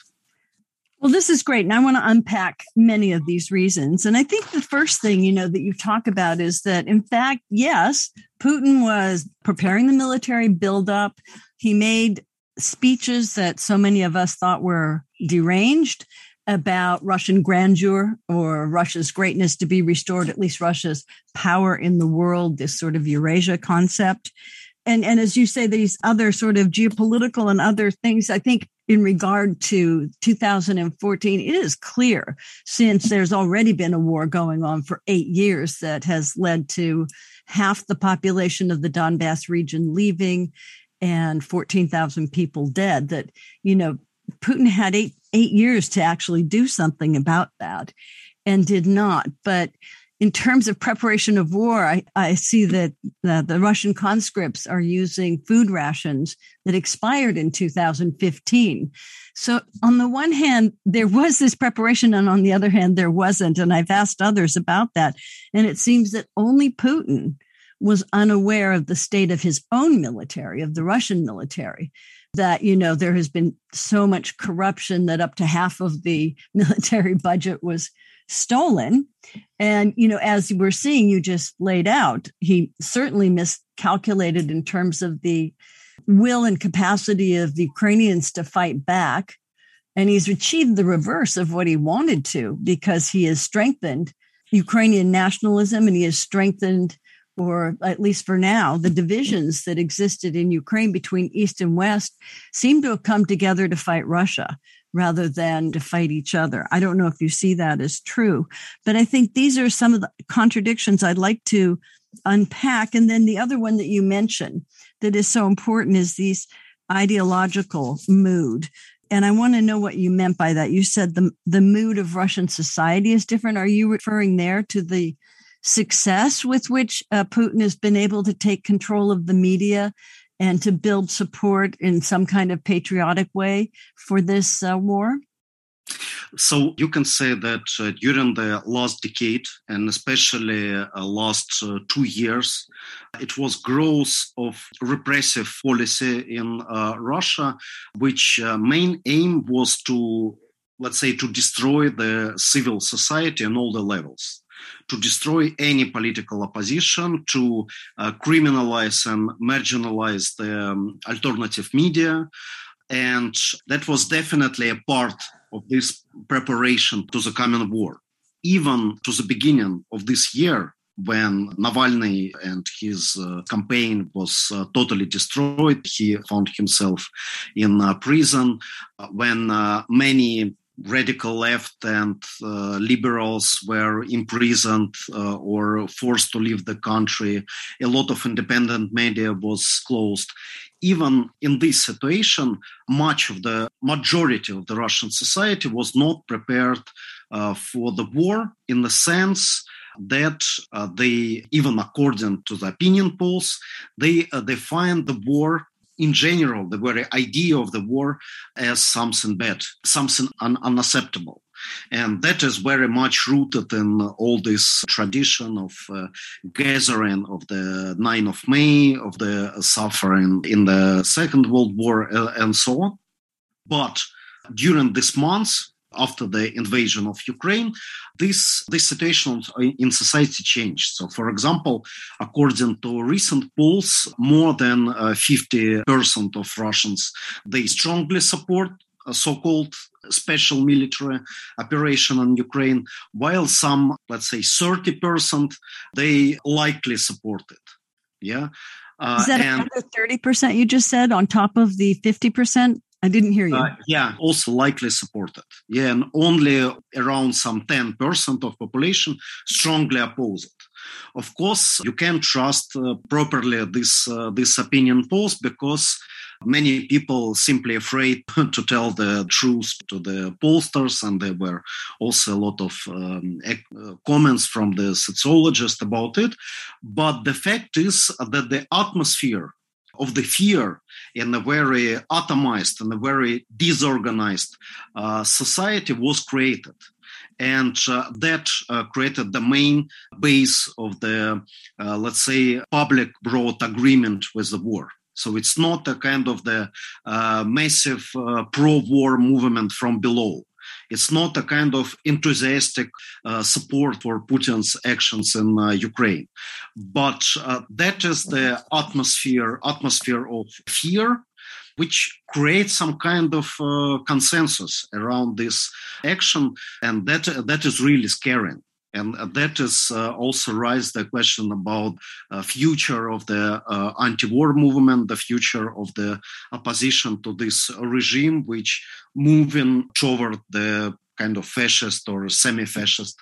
Speaker 1: Well, this is great. And I want to unpack many of these reasons. And I think the first thing, you know, that you talk about is that, in fact, yes, Putin was preparing the military buildup. He made speeches that so many of us thought were deranged about Russian grandeur or Russia's greatness to be restored, at least Russia's power in the world, this sort of Eurasia concept. And and as you say these other sort of geopolitical and other things i think in regard to 2014 it is clear since there's already been a war going on for 8 years that has led to half the population of the Donbass region leaving and 14,000 people dead that you know Putin had 8 8 years to actually do something about that and did not. But in terms of preparation of war, I, I see that the, the, Russian conscripts are using food rations that expired in 2015. So, on the one hand, there was this preparation, and on the other hand, there wasn't. And I've asked others about that. And it seems that only Putin was unaware of the state of his own military, of the Russian military. That, you know, there has been so much corruption that up to half of the (laughs) military budget was stolen. And, you know, as we're seeing, you just laid out, he certainly miscalculated in terms of the will and capacity of the Ukrainians to fight back. And he's achieved the reverse of what he wanted to because he has strengthened Ukrainian nationalism and he has strengthened, or at least for now, the divisions that existed in Ukraine between East and West seem to have come together to fight Russia rather than to fight each other. I don't know if you see that as true, but I think these are some of the contradictions I'd like to unpack. And then the other one that you mentioned that is so important is these ideological mood. And I want to know what you meant by that. You said the, the mood of Russian society is different. Are you referring there to the success with which uh, Putin has been able to take control of the media and to build support in some kind of patriotic way for this uh, war?
Speaker 3: So you can say that uh, during the last decade, and especially uh, last uh, two years, it was growth of repressive policy in uh, Russia, which uh, main aim was to, let's say, to destroy the civil society on all the levels to destroy any political opposition, to uh, criminalize and marginalize the um, alternative media. And that was definitely a part of this preparation to the coming war. Even to the beginning of this year, when Navalny and his uh, campaign was uh, totally destroyed, he found himself in uh, prison. Uh, when uh, many radical left and uh, liberals were imprisoned uh, or forced to leave the country. A lot of independent media was closed. Even in this situation, much of the majority of the Russian society was not prepared uh, for the war in the sense that uh, they, even according to the opinion polls, they uh, define the war in general, the very idea of the war as something bad, something un- unacceptable. And that is very much rooted in all this tradition of uh, gathering of the 9th of May, of the suffering in the Second World War, uh, and so on. But during this month, after the invasion of Ukraine, this, this situation in society changed. So, for example, according to recent polls, more than uh, 50% of Russians, they strongly support a so-called special military operation in Ukraine, while some, let's say 30%, they likely support it. Yeah.
Speaker 1: Uh, Is that and, another 30% you just said on top of the 50%? I didn't hear you. Uh,
Speaker 3: yeah, also likely supported. Yeah, and only around some 10% of population strongly oppose it. Of course, you can't trust uh, properly this uh, this opinion polls because many people simply afraid (laughs) to tell the truth to the pollsters, and there were also a lot of um, uh, comments from the sociologists about it. But the fact is that the atmosphere of the fear in a very atomized and a very disorganized uh, society was created. And uh, that uh, created the main base of the, uh, let's say, public broad agreement with the war. So it's not a kind of the uh, massive uh, pro-war movement from below. It's not a kind of enthusiastic uh, support for Putin's actions in uh, Ukraine, but uh, that is the atmosphere atmosphere of fear, which creates some kind of uh, consensus around this action, and that that is really scary and that is uh, also raised the question about uh, future of the uh, anti-war movement the future of the opposition to this regime which moving toward the kind of fascist or semi-fascist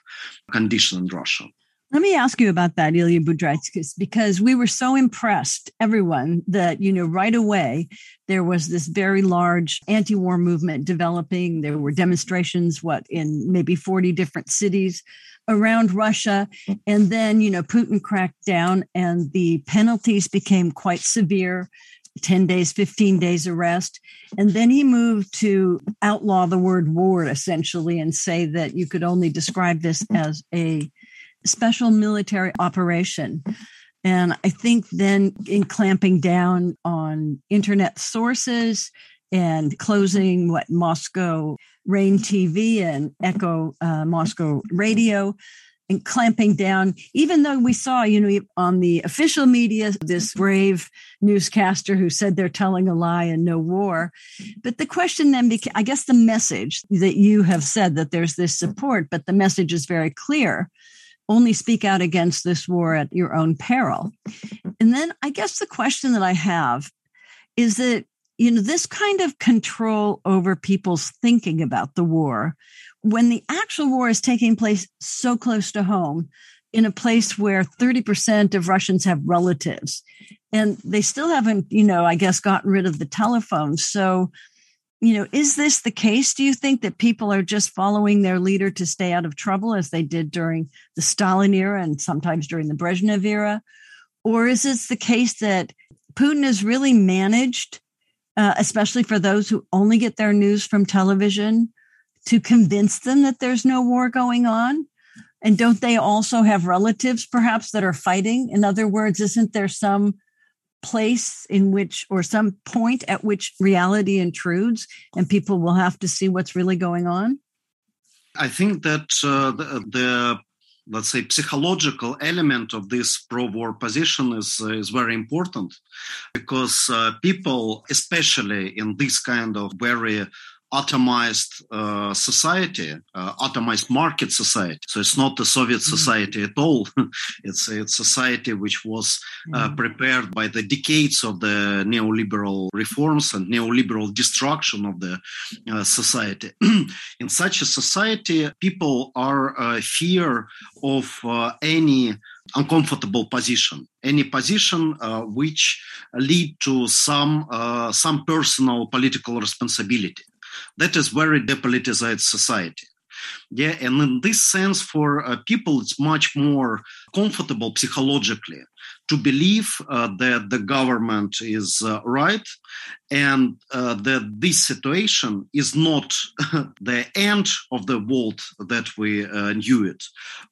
Speaker 3: condition in russia
Speaker 1: let me ask you about that, Ilya Budraitskis, because we were so impressed, everyone, that, you know, right away there was this very large anti war movement developing. There were demonstrations, what, in maybe 40 different cities around Russia. And then, you know, Putin cracked down and the penalties became quite severe 10 days, 15 days arrest. And then he moved to outlaw the word war essentially and say that you could only describe this as a special military operation. And I think then in clamping down on internet sources and closing what Moscow Rain TV and Echo uh, Moscow Radio and clamping down, even though we saw, you know, on the official media, this brave newscaster who said they're telling a lie and no war. But the question then became, I guess the message that you have said that there's this support, but the message is very clear only speak out against this war at your own peril. Mm-hmm. And then I guess the question that I have is that, you know, this kind of control over people's thinking about the war, when the actual war is taking place so close to home, in a place where 30% of Russians have relatives, and they still haven't, you know, I guess, gotten rid of the telephones. So, you know, is this the case? Do you think that people are just following their leader to stay out of trouble as they did during the Stalin era and sometimes during the Brezhnev era? Or is this the case that Putin has really managed, uh, especially for those who only get their news from television, to convince them that there's no war going on? And don't they also have relatives perhaps that are fighting? In other words, isn't there some place in which or some point at which reality intrudes and people will have to see what's really going on?
Speaker 3: I think that uh, the, the, let's say psychological element of this pro-war position is uh, is very important because uh, people especially in this kind of very atomized uh, society, uh, atomized market society. So it's not the Soviet mm-hmm. society mm-hmm. at all. (laughs) it's a society which was uh, mm-hmm. prepared by the decades of the neoliberal reforms and neoliberal destruction of the uh, society. (clears throat) In such a society, people are uh, fear of uh, any uncomfortable position any position uh, which lead to some uh, some personal political responsibility that is very depoliticized society. Yeah, and in this sense, for uh, people, it's much more comfortable psychologically to believe uh, that the government is uh, right and uh, that this situation is not (laughs) the end of the world that we uh, knew it,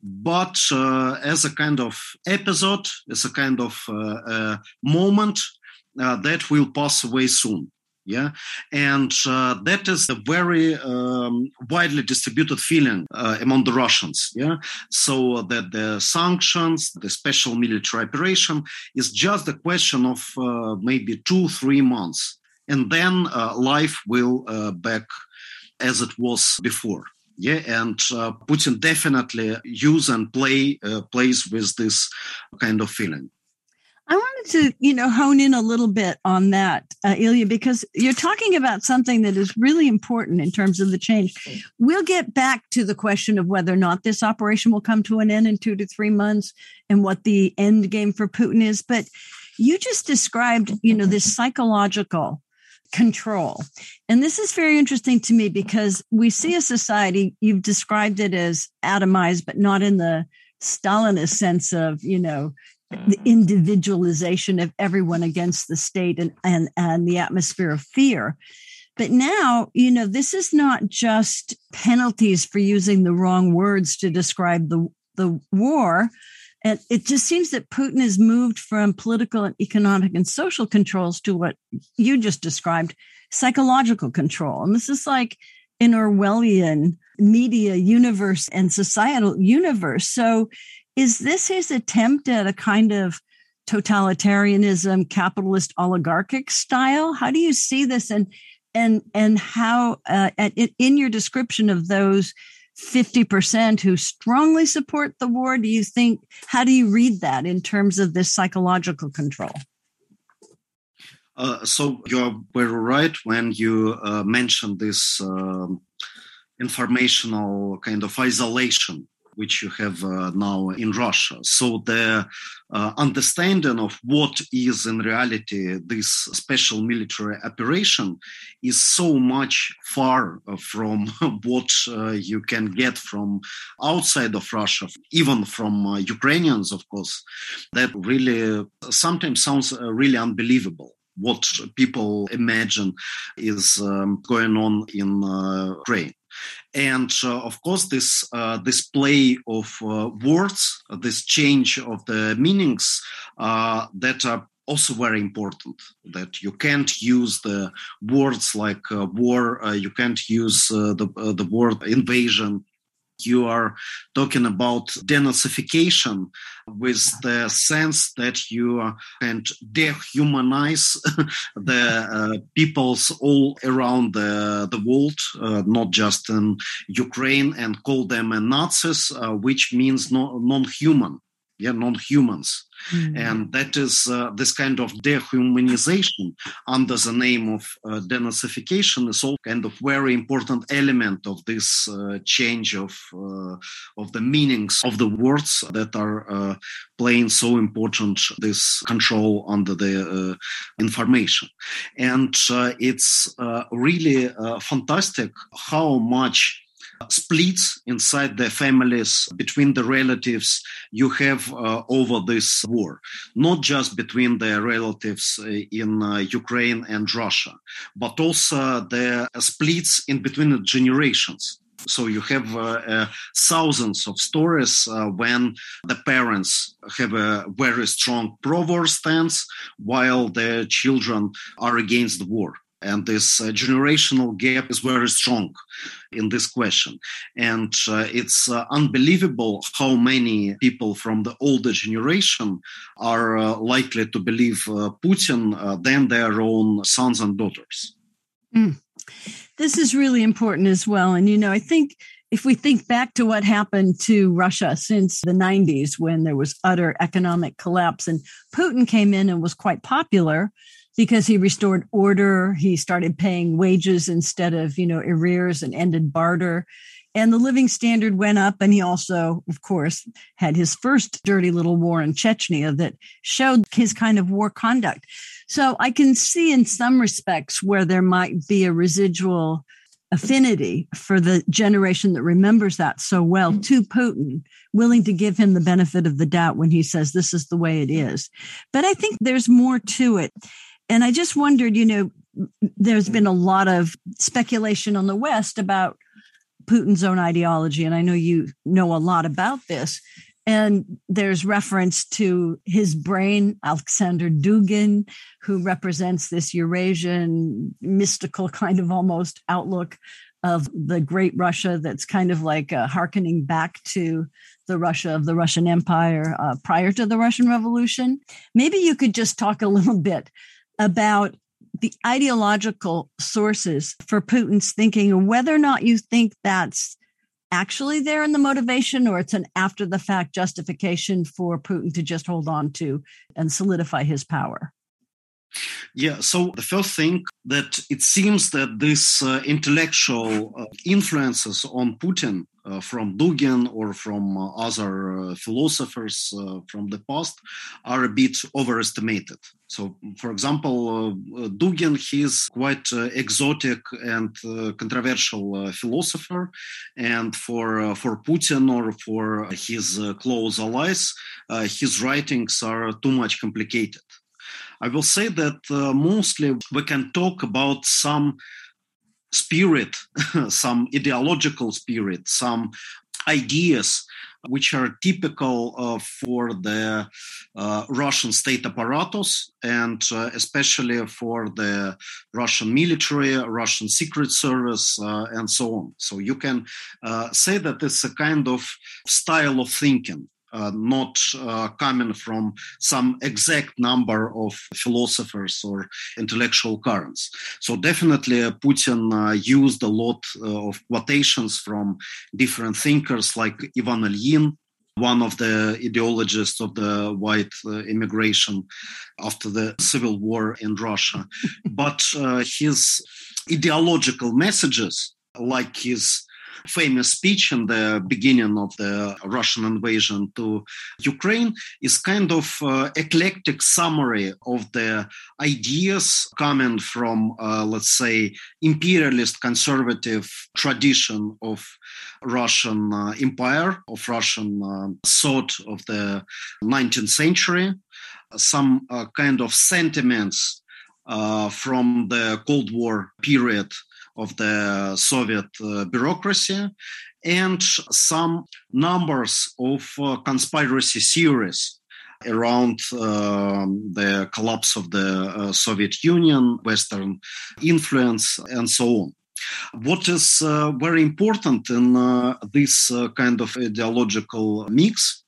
Speaker 3: but uh, as a kind of episode, as a kind of moment that will pass away soon yeah? And uh, that is a very um, widely distributed feeling uh, among the russians yeah? So that the sanctions the special military operation is just a question of uh, maybe two three months. And then uh, life will uh, back as it was before yeah? And uh, putin definitely use and play plays with this kind of feeling
Speaker 1: I wanted to, you know, hone in a little bit on that, uh, Ilya, because you're talking about something that is really important in terms of the change. We'll get back to the question of whether or not this operation will come to an end in two to three months and what the end game for Putin is. But you just described, you know, this psychological control. And this is very interesting to me because we see a society, you've described it as atomized, but not in the Stalinist sense of, you know, the mm. individualization of everyone against the state and, and, and the atmosphere of fear. But now, you know, this is not just penalties for using the wrong words to describe the, the war. And it just seems that Putin has moved from political and economic and social controls to what you just described psychological control. And this is like an Orwellian media universe and societal universe. So is this his attempt at a kind of totalitarianism, capitalist oligarchic style? How do you see this? And and and how uh, at, in your description of those 50% who strongly support the war. Do you think, how do you read that in terms of this psychological control?
Speaker 3: Uh, so you're very right when you uh, mentioned this um, informational kind of isolation which you have uh, now in Russia. So the uh, understanding of what is in reality this special military operation is so much far uh, from (laughs) what uh, you can get from outside of Russia, even from uh, Ukrainians, of course, that really sometimes sounds uh, really unbelievable what people imagine is um, going on in uh, Ukraine. And uh, of course, this uh, of uh, words, this change of the meanings that are also very important that you can't use the words like uh, war uh, you can't use uh, the the word invasion you are talking about denazification with the sense that you can dehumanize (laughs) the uh, peoples all around the, the world, uh, not just in Ukraine, and call them Nazis, uh, which means no, non-human yeah, non-humans. Mm-hmm. And that is uh, this kind of dehumanization under the name of uh, denazification is all kind of very important element of this uh, change of uh, of the meanings of the words that are uh, playing so important this control under the uh, information. And it's really fantastic how much splits inside the families between the relatives you have uh, over this war. Not just between the relatives uh, in uh, ukraine and russia but also the splits in between the generations. So you have uh, uh, thousands of stories uh, when the parents have a very strong pro-war stance while their children are against the war and this uh, generational gap is very strong in this question. And uh, it's uh, unbelievable how many people from the older generation are uh, likely to believe uh, Putin uh, than their own sons and daughters.
Speaker 1: Mm. This is really important as well. And, you know, I think if we think back to what happened to Russia since the 90s when there was utter economic collapse and Putin came in and was quite popular, because he restored order. He started paying wages instead of, you know, arrears and ended barter. And the living standard went up. And he also, of course, had his first dirty little war in Chechnya that showed his kind of war conduct. So I can see in some respects where there might be a residual affinity for the generation that remembers that so well mm. to Putin, willing to give him the benefit of the doubt when he says this is the way it is. But I think there's more to it. And I just wondered, you know, there's been a lot of speculation on the West about Putin's own ideology. And I know you know a lot about this. And there's reference to his brain, Alexander Dugin, who represents this Eurasian mystical kind of almost outlook of the great Russia that's kind of like uh, harkening back to the Russia of the Russian Empire uh, prior to the Russian Revolution. Maybe you could just talk a little bit about the ideological sources for Putin's thinking and whether or not you think that's actually there in the motivation or it's an after the fact justification for Putin to just hold on to and solidify his power.
Speaker 3: Yeah, so the first thing that it seems that this uh, intellectual uh, influences on Putin uh, from Dugin or from uh, other uh, philosophers uh, from the past are a bit overestimated. So, for example, Dugin, he's quite exotic and controversial philosopher, and for for Putin or for his close allies, his writings are too much complicated. I will say that uh, mostly we can talk about some spirit, (laughs) some ideological spirit, some ideas which are typical uh, for the uh, Russian state apparatus and uh, especially for the Russian military, Russian secret service, uh, and so on. So you can uh, say that it's a kind of style of thinking uh, not uh, coming from some exact number of philosophers or intellectual currents. So definitely uh, Putin uh, used a lot uh, of quotations from different thinkers like Ivan Ilyin, one of the ideologists of the white uh, immigration after the civil war in Russia. (laughs) but his ideological messages, like his famous speech in the beginning of the Russian invasion to Ukraine is kind of uh, eclectic summary of the ideas coming from, uh, let's say, imperialist conservative tradition of Russian uh, empire, of Russian uh, thought of the 19th century, some uh, kind of sentiments uh, from the Cold War period of the Soviet uh, bureaucracy and some numbers of uh, conspiracy theories around uh, the collapse of the uh, Soviet Union, Western influence, and so on. What is uh, very important in uh, this kind of ideological mix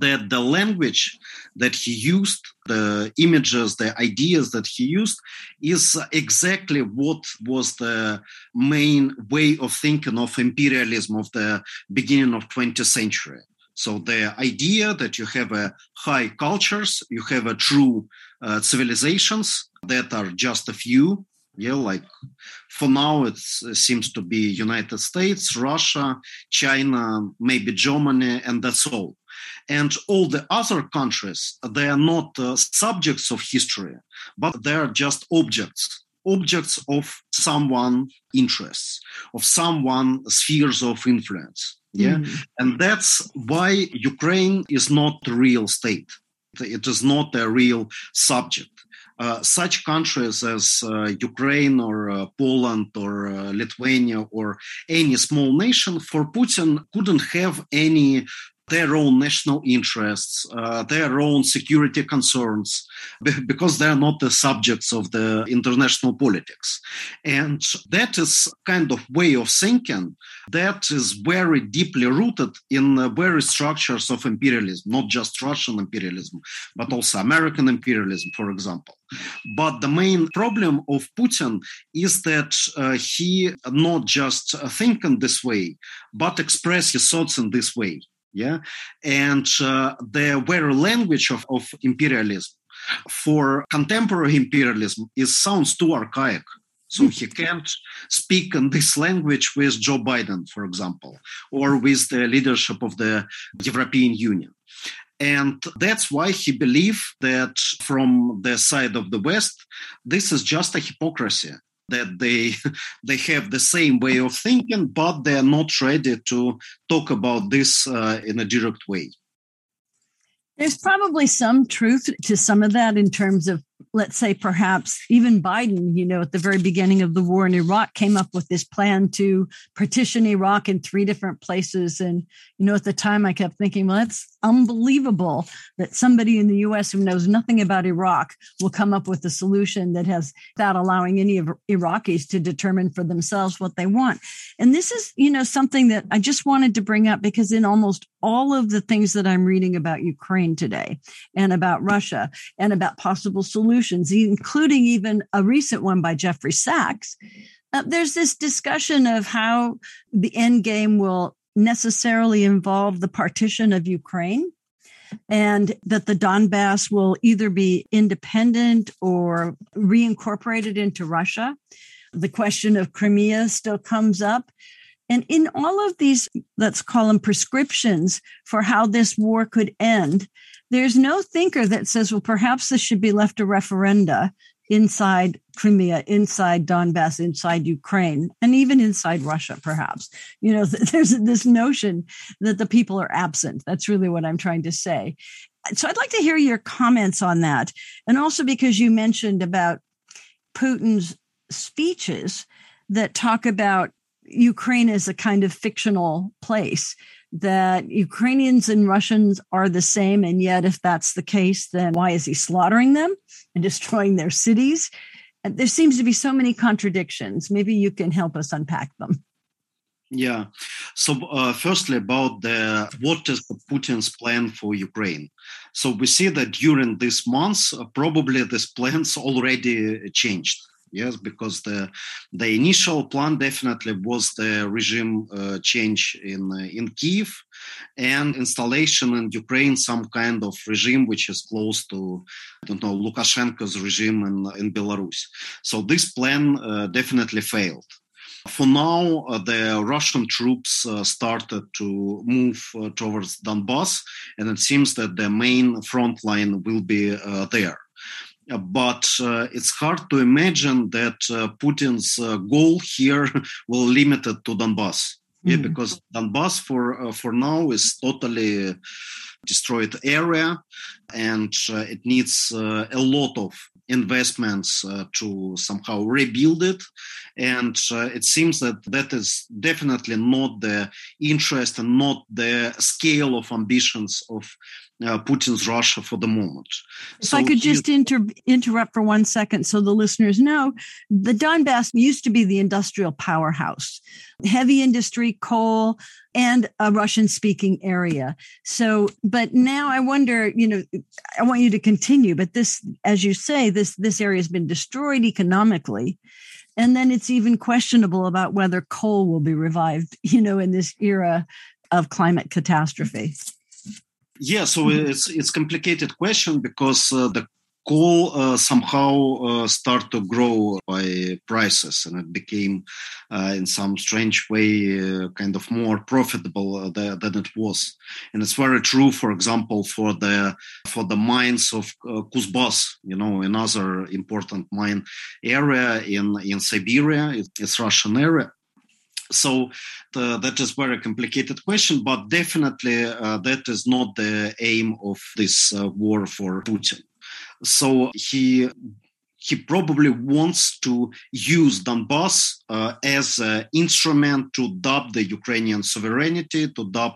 Speaker 3: that the language that he used, the images, the ideas that he used, is exactly what was the main way of thinking of imperialism of the beginning of 20th century. So the idea that you have a high cultures, you have a true uh, civilizations that are just a few. Yeah, like for now it seems to be United States, Russia, China, maybe Germany, and that's all and all the other countries they are not uh, subjects of history but they are just objects objects of someone interests of someone spheres of influence yeah? Mm. and that's why ukraine is not the real state. It is not a real subject. Uh, such countries as uh, Ukraine or uh, Poland or uh, Lithuania or any small nation for Putin couldn't have any their own national interests, uh, their own security concerns, because they're not the subjects of the international politics. And that is kind of way of thinking that is very deeply rooted in the very structures of imperialism, not just Russian imperialism, but also American imperialism, for example. But the main problem of Putin is that uh, he not just think in this way, but express his thoughts in this way yeah? And uh, the very language of, of imperialism for contemporary imperialism is sounds too archaic. So he can't speak in this language with Joe Biden, for example, or with the leadership of the European Union. And that's why he believed that from the side of the West, this is just a hypocrisy that they (laughs) they have the same way of thinking, but they are not ready to talk about this uh, in a direct way.
Speaker 1: There's probably some truth to some of that in terms of let's say perhaps even Biden, you know, at the very beginning of the war in Iraq came up with this plan to partition Iraq in three different places. And, you know, at the time I kept thinking, well, that's unbelievable that somebody in the US who knows nothing about Iraq will come up with a solution that has without allowing any of Iraqis to determine for themselves what they want. And this is, you know, something that I just wanted to bring up because in almost all of the things that I'm reading about Ukraine today and about Russia and about possible solutions solutions, including even a recent one by Jeffrey Sachs, uh, there's this discussion of how the end game will necessarily involve the partition of Ukraine and that the Donbass will either be independent or reincorporated into Russia. The question of Crimea still comes up. And in all of these, let's call them prescriptions for how this war could end, there's no thinker that says, well, perhaps this should be left a referenda inside Crimea, inside Donbass, inside Ukraine, and even inside Russia, perhaps. You know, (laughs) there's this notion that the people are absent. That's really what I'm trying to say. So I'd like to hear your comments on that. And also because you mentioned about Putin's speeches that talk about Ukraine as a kind of fictional place that Ukrainians and Russians are the same. And yet, if that's the case, then why is he slaughtering them and destroying their cities? And there seems to be so many contradictions. Maybe you can help us unpack them.
Speaker 3: Yeah. So, uh, firstly, about the what is Putin's plan for Ukraine? So we see that during these months, uh, probably these (laughs) plans already changed. Yes, because the the initial plan definitely was the regime uh, change in uh, in Kiev and installation in Ukraine some kind of regime which is close to I don't know Lukashenko's regime in in Belarus. So this plan uh, definitely failed. For now, uh, the Russian troops uh, started to move uh, towards Donbass, and it seems that the main front line will be uh, there. Uh, but uh, it's hard to imagine that Putin's goal here (laughs) will limit it to Donbass. Mm-hmm. Yeah, because Donbass for for now is totally destroyed area, and it needs a lot of investments uh, to somehow rebuild it. And uh, it seems that that is definitely not the interest and not the scale of ambitions of uh, Putin's Russia for the moment.
Speaker 1: If so I could just inter- interrupt for one second so the listeners know, the Donbass used to be the industrial powerhouse, heavy industry, coal, and a Russian speaking area. So, but now I wonder, you know, I want you to continue, but this, as you say, this, this area has been destroyed economically. And then it's even questionable about whether coal will be revived, you know, in this era of climate catastrophe.
Speaker 3: Yeah, so mm-hmm. it's it's complicated question because uh, the coal uh, somehow uh, start to grow by prices and it became uh, in some strange way uh, kind of more profitable uh, than it was. And it's very true for example for the for the mines of uh, Kuzbas you know another important mine area in in Siberia. It's Russian area so that is very complicated question, but definitely uh, that is not the aim of this uh, war for Putin. So he he probably wants to use Donbass uh, as an instrument to dub the Ukrainian sovereignty, to dub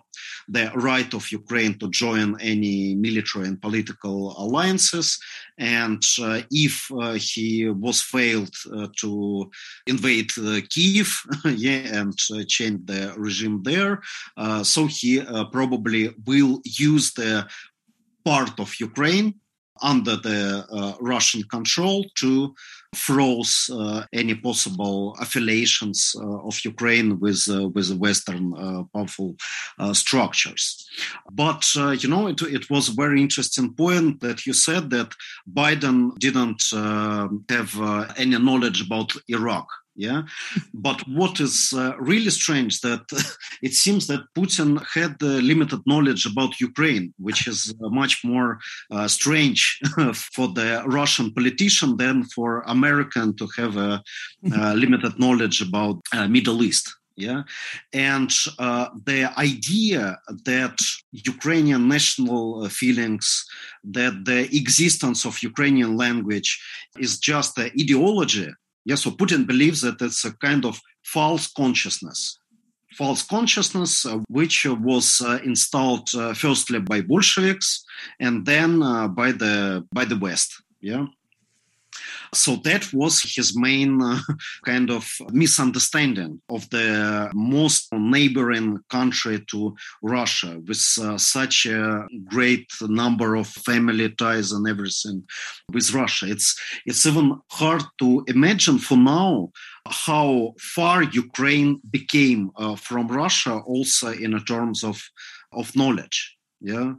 Speaker 3: the right of Ukraine to join any military and political alliances. And uh, if uh, he was failed uh, to invade uh, Kiev, (laughs) yeah, and uh, change the regime there, so he probably will use the part of Ukraine under the uh, Russian control to froze uh, any possible affiliations uh, of Ukraine with uh, with Western uh, powerful uh, structures. But you know, it, it was a very interesting point that you said that Biden didn't have any knowledge about Iraq yeah? But what is uh, really strange that (laughs) it seems that putin had uh, limited knowledge about ukraine which is uh, much more uh, strange (laughs) for the russian politician than for american to have a uh, (laughs) limited knowledge about uh, middle east. Yeah? And uh, the idea that ukrainian national feelings that the existence of ukrainian language is just an ideology yeah, so Putin believes that it's a kind of false consciousness. False consciousness, uh, which was uh, installed uh, firstly by Bolsheviks and then uh, by the by the West. Yeah, so that was his main uh, (laughs) kind of misunderstanding of the most neighboring country to Russia with uh, such a great number of family ties and everything with Russia. It's it's even hard to imagine for now how far Ukraine became uh, from Russia also in terms of of knowledge. Yeah.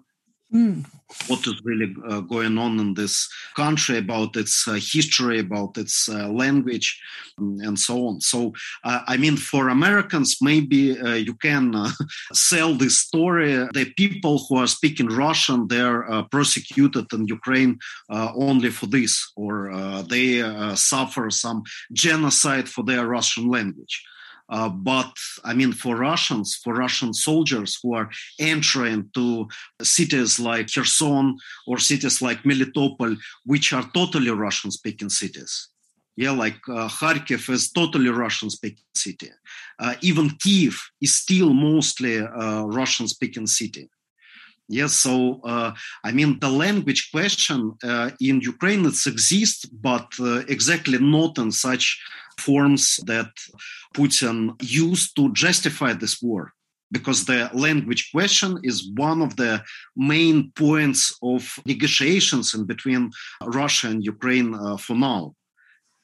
Speaker 3: Mm. What is really uh, going on in this country about its uh, history, about its uh, language, mm, and so on. So, uh, I mean, for Americans, maybe uh, you can uh, (laughs) sell this story. The people who are speaking Russian, they're prosecuted in Ukraine only for this, or they suffer some genocide for their Russian language. Uh, but I mean, for Russians, for Russian soldiers who are entering to cities like Kherson or cities like Melitopol, which are totally Russian speaking cities. Yeah, like uh, Kharkiv is totally Russian speaking city. Uh, even Kiev is still mostly a Russian speaking city. Yes, so uh, I mean the language question uh, in Ukraine it exists, but uh, exactly not in such forms that Putin used to justify this war because the language question is one of the main points of negotiations in between Russia and Ukraine uh, for now.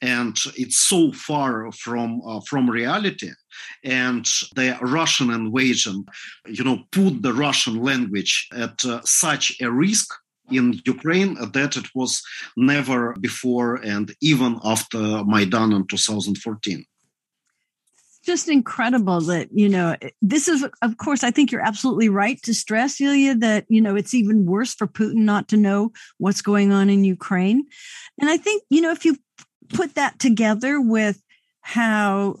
Speaker 3: And it's so far from uh, from reality, and the Russian invasion, you know, put the Russian language at uh, such a risk in Ukraine that it was never before and even after Maidan in 2014
Speaker 1: just incredible that you know this is of course i think you're absolutely right to stress Ilya that you know it's even worse for putin not to know what's going on in ukraine. And i think you know if you put that together with how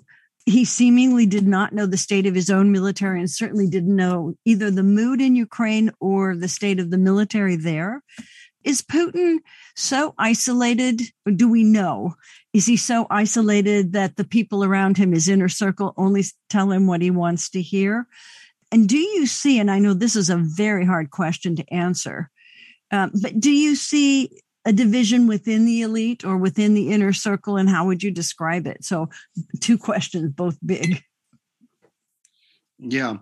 Speaker 1: he seemingly did not know the state of his own military and certainly didn't know either the mood in Ukraine or the state of the military there. Is Putin so isolated? Do we know? Is he so isolated that the people around him, his inner circle, only tell him what he wants to hear? And do you see, and I know this is a very hard question to answer, um, but do you see a division within the elite or within the inner circle and how would you describe it? So two questions both big.
Speaker 3: Yeah.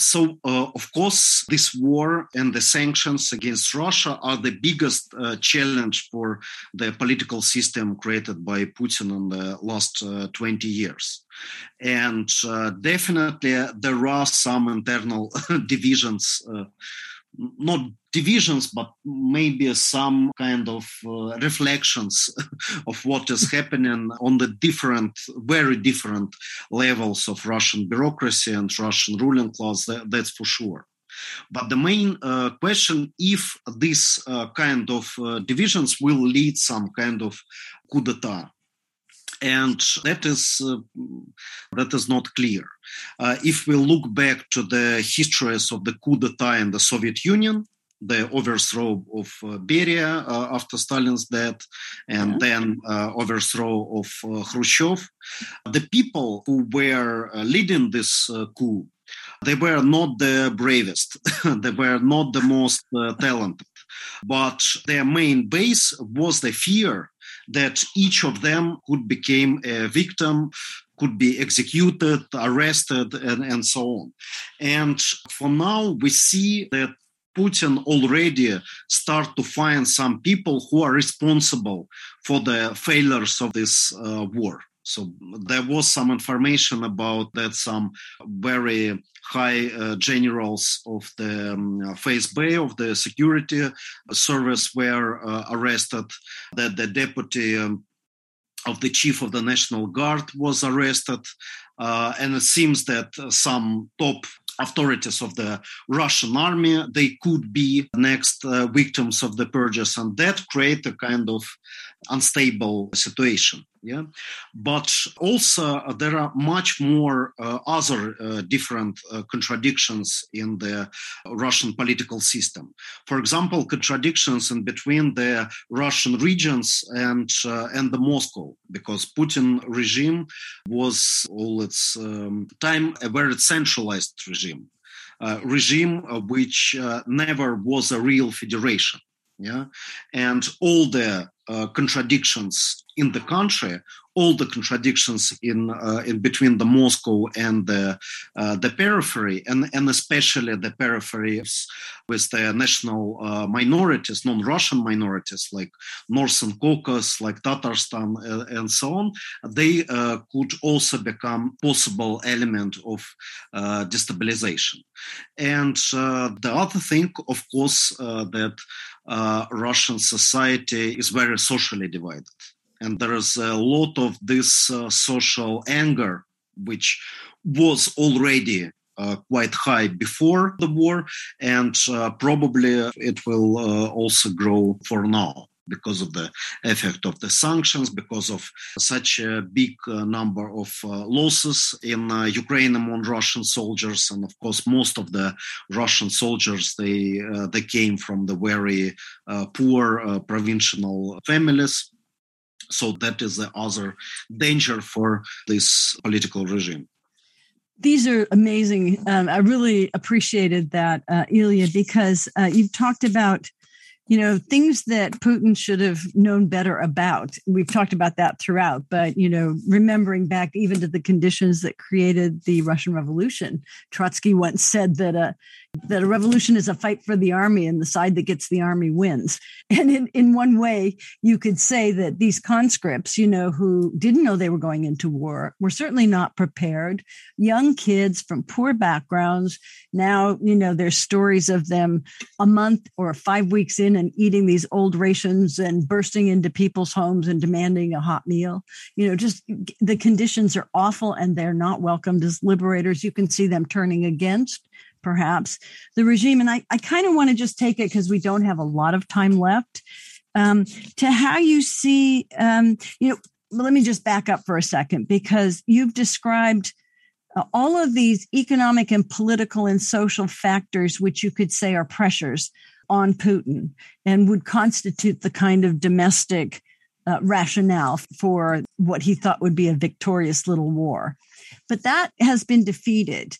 Speaker 3: So uh, of course this war and the sanctions against russia are the biggest uh, challenge for the political system created by putin in the last uh, 20 years. And uh, definitely there are some internal (laughs) divisions uh, not divisions, but maybe some kind of uh, reflections (laughs) of what is happening on the different, very different levels of Russian bureaucracy and Russian ruling class. That, that's for sure. But the main uh, question, if this uh, kind of uh, divisions will lead some kind of coup d'état, and that is uh, that is not clear. Uh, if we look back to the histories of the coup d'état in the Soviet Union, the overthrow of uh, Beria uh, after Stalin's death, and yeah. then uh, overthrow of uh, Khrushchev, the people who were leading this coup, they were not the bravest, (laughs) they were not the most talented, but their main base was the fear that each of them could become a victim could be executed, arrested, and, and so on. And for now, we see that Putin already start to find some people who are responsible for the failures of this uh, war. So there was some information about that some very high uh, generals of the um, FSB of the security service were uh, arrested. That the deputy um, of the chief of the National Guard was arrested, uh, and it seems that some top authorities of the Russian army they could be next uh, victims of the purges, and that create a kind of unstable situation yeah? But also uh, there are much more uh, other uh, different uh, contradictions in the russian political system. For example contradictions in between the russian regions and uh, and the moscow because putin regime was all its um, time a very centralized regime uh, regime which never was a real federation yeah? And all the uh, contradictions in the country all the contradictions in uh, in between the Moscow and the uh, the periphery, and and especially the peripheries with the national uh, minorities, non-Russian minorities like Northern Caucasus, like Tatarstan, uh, and so on, they could also become possible element of destabilization. And the other thing, of course, that Russian society is very socially divided. And there is a lot of this uh, social anger which was already uh, quite high before the war and uh, probably it will uh, also grow for now because of the effect of the sanctions, because of such a big uh, number of uh, losses in uh, Ukraine among Russian soldiers, and of course, most of the Russian soldiers they uh, they came from the very uh, poor uh, provincial families. So that is the other danger for this political regime.
Speaker 1: These are amazing. Um, I really appreciated that, Ilya, because you've talked about you know things that putin should have known better about. We've talked about that throughout but you know remembering back even to the conditions that created the russian revolution trotsky once said that a that a revolution is a fight for the army and the side that gets the army wins. (laughs) And in, in one way you could say that these conscripts you know who didn't know they were going into war were certainly not prepared. Young kids from poor backgrounds now you know there's stories of them a month or five weeks in and eating these old rations and bursting into people's homes and demanding a hot meal. You know just the conditions are awful and they're not welcomed as liberators. You can see them turning against perhaps the regime. And I, I kind of want to just take it because we don't have a lot of time left um, to how you see, um, you know, let me just back up for a second because you've described uh, all of these economic and political and social factors, which you could say are pressures on Putin and would constitute the kind of domestic uh, rationale for what he thought would be a victorious little war. But that has been defeated.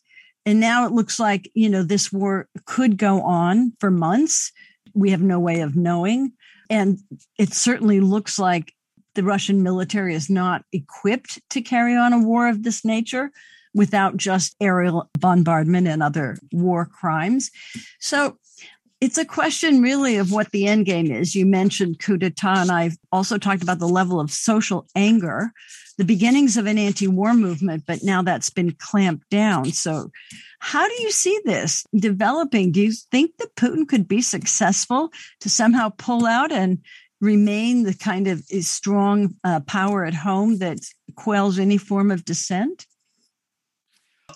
Speaker 1: And now it looks like, you know, this war could go on for months. We have no way of knowing. And it certainly looks like the Russian military is not equipped to carry on a war of this nature without just aerial bombardment and other war crimes. So it's a question really of what the end game is. You mentioned coup d'etat, and I've also talked about the level of social anger the beginnings of an anti-war movement, but now that's been clamped down. So how do you see this developing? Do you think that Putin could be successful to somehow pull out and remain the kind of strong uh, power at home that quells any form of dissent?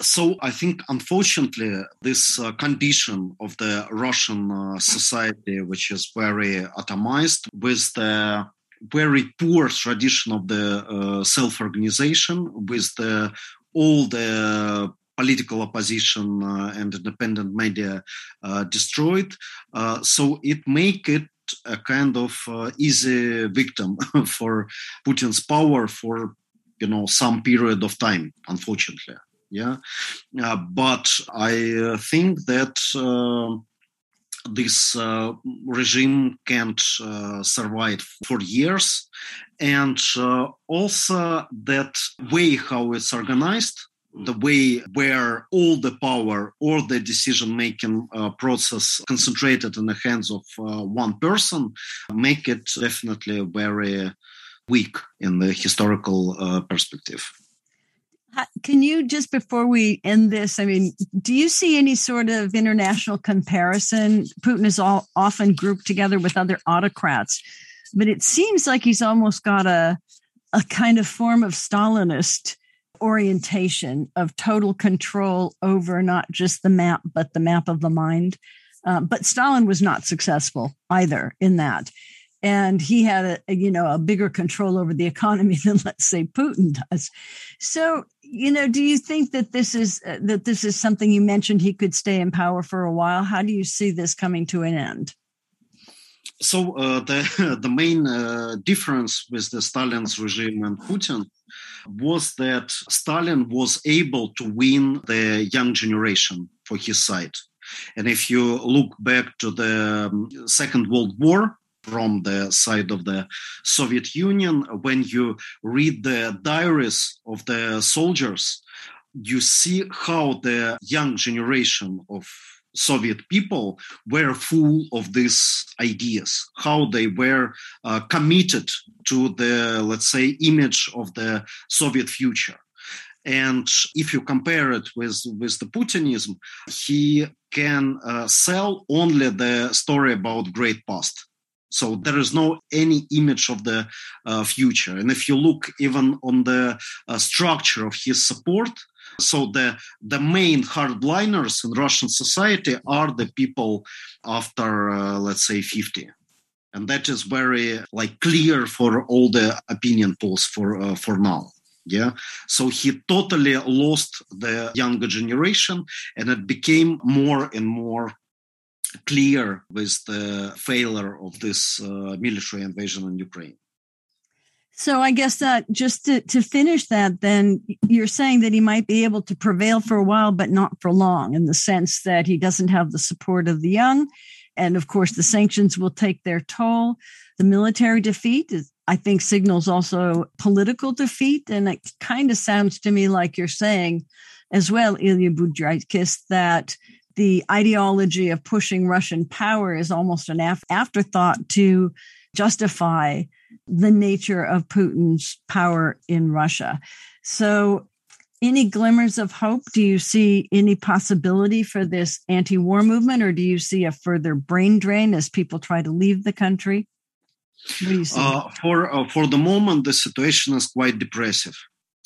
Speaker 3: So I think, unfortunately, this uh, condition of the Russian uh, society, which is very atomized, with the very poor tradition of the uh, self-organization with the, all the political opposition uh, and independent media uh, destroyed. Uh, so it make it a kind of easy victim (laughs) for Putin's power for you know some period of time, unfortunately. Yeah, uh, but I think that this uh, regime can't uh, survive for years. And uh, also that way how it's organized the way where all the power or the decision making uh, process concentrated in the hands of uh, one person make it definitely very weak in the historical uh, perspective
Speaker 1: can you just before we end this? I mean, do you see any sort of international comparison? Putin is all often grouped together with other autocrats, but it seems like he's almost got a a kind of form of Stalinist orientation of total control over not just the map but the map of the mind. Uh, but Stalin was not successful either in that and he had a, you know a bigger control over the economy (laughs) than let's say Putin does. So you know, do you think that this is uh, that this is something you mentioned he could stay in power for a while? How do you see this coming to an end?
Speaker 3: So uh, the (laughs) the main uh, difference with the Stalin's regime and Putin was that Stalin was able to win the young generation for his side. And if you look back to the um, Second World War, from the side of the Soviet Union. When you read the diaries of the soldiers, you see how the young generation of Soviet people were full of these ideas, how they were uh, committed to the, let's say, image of the Soviet future. And if you compare it with, with the Putinism, he can uh, sell only the story about great past so there is no any image of the uh, future. And if you look even on the uh, structure of his support so the the main hardliners in russian society are the people after uh, let's say 50 and that is very like clear for all the opinion polls for uh, for now. Yeah? So he totally lost the younger generation and it became more and more clear with the failure of this uh, military invasion in Ukraine.
Speaker 1: So I guess that just to, to finish that, then you're saying that he might be able to prevail for a while, but not for long, in the sense that he doesn't have the support of the young, And of course, the sanctions will take their toll. The military defeat is, I think, signals also political defeat. And it kind of sounds to me like you're saying as well, Ilya Budraitskis, that the ideology of pushing Russian power is almost an af- afterthought to justify the nature of Putin's power in Russia. So, any glimmers of hope? Do you see any possibility for this anti war movement, or do you see a further brain drain as people try to leave the country?
Speaker 3: Uh, for, uh, for the moment, the situation is quite depressive.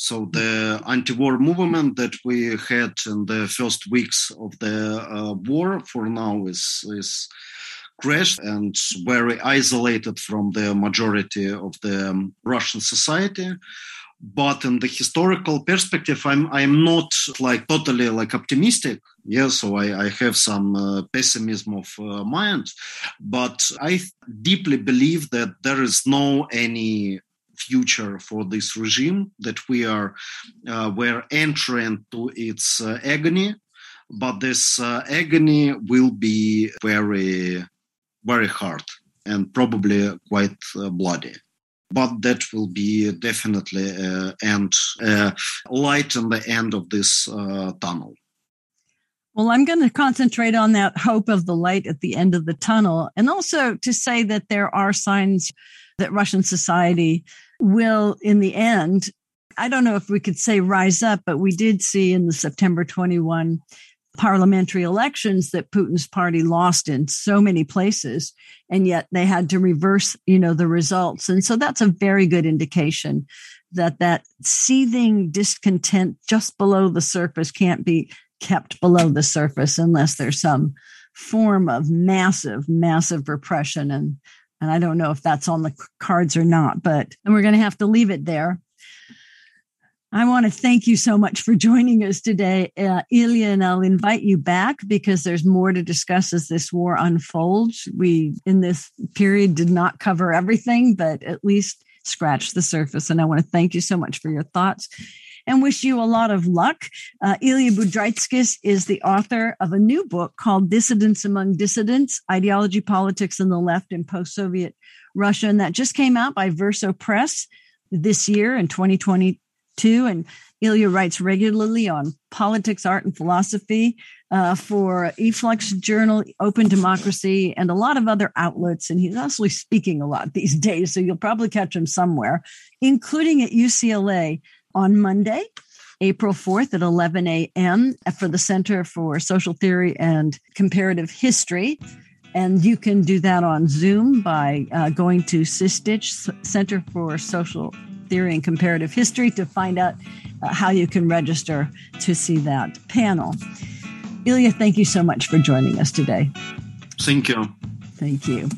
Speaker 3: So the anti-war movement that we had in the first weeks of the uh, war for now is is crashed and very isolated from the majority of the um, Russian society. But in the historical perspective, I'm I'm not like totally like optimistic. Yeah, so I, I have some uh, pessimism of uh, mind, but I deeply believe that there is no any future for this regime that we are uh, we're entering to its uh, agony but this uh, agony will be very very hard and probably quite uh, bloody. But that will be definitely uh, and uh, light in the end of this tunnel.
Speaker 1: Well, I'm going to concentrate on that hope of the light at the end of the tunnel, and also to say that there are signs that Russian society will, in the end, I don't know if we could say rise up, but we did see in the September 21 parliamentary elections that Putin's party lost in so many places, and yet they had to reverse, you know, the results. And so that's a very good indication that that seething discontent just below the surface can't be kept below the surface unless there's some form of massive, massive repression and and I don't know if that's on the cards or not, but we're going to have to leave it there. I want to thank you so much for joining us today, uh, Ilya, and I'll invite you back because there's more to discuss as this war unfolds. We, in this period, did not cover everything, but at least scratch the surface. And I want to thank you so much for your thoughts and wish you a lot of luck. Uh, Ilya Budraitskis is the author of a new book called Dissidents Among Dissidents Ideology, Politics, and the Left in Post Soviet Russia. And that just came out by Verso Press this year in 2022. And Ilya writes regularly on politics, art, and philosophy uh, for e-flux Journal, Open Democracy, and a lot of other outlets. And he's actually speaking a lot these days, so you'll probably catch him somewhere, including at UCLA on Monday, April 4th at 11 a.m. for the Center for Social Theory and Comparative History. And you can do that on Zoom by uh, going to SSTIH, Center for Social Theory and Comparative History, to find out uh, how you can register to see that panel. Ilya, thank you so much for joining us today.
Speaker 3: Thank you.
Speaker 1: Thank you.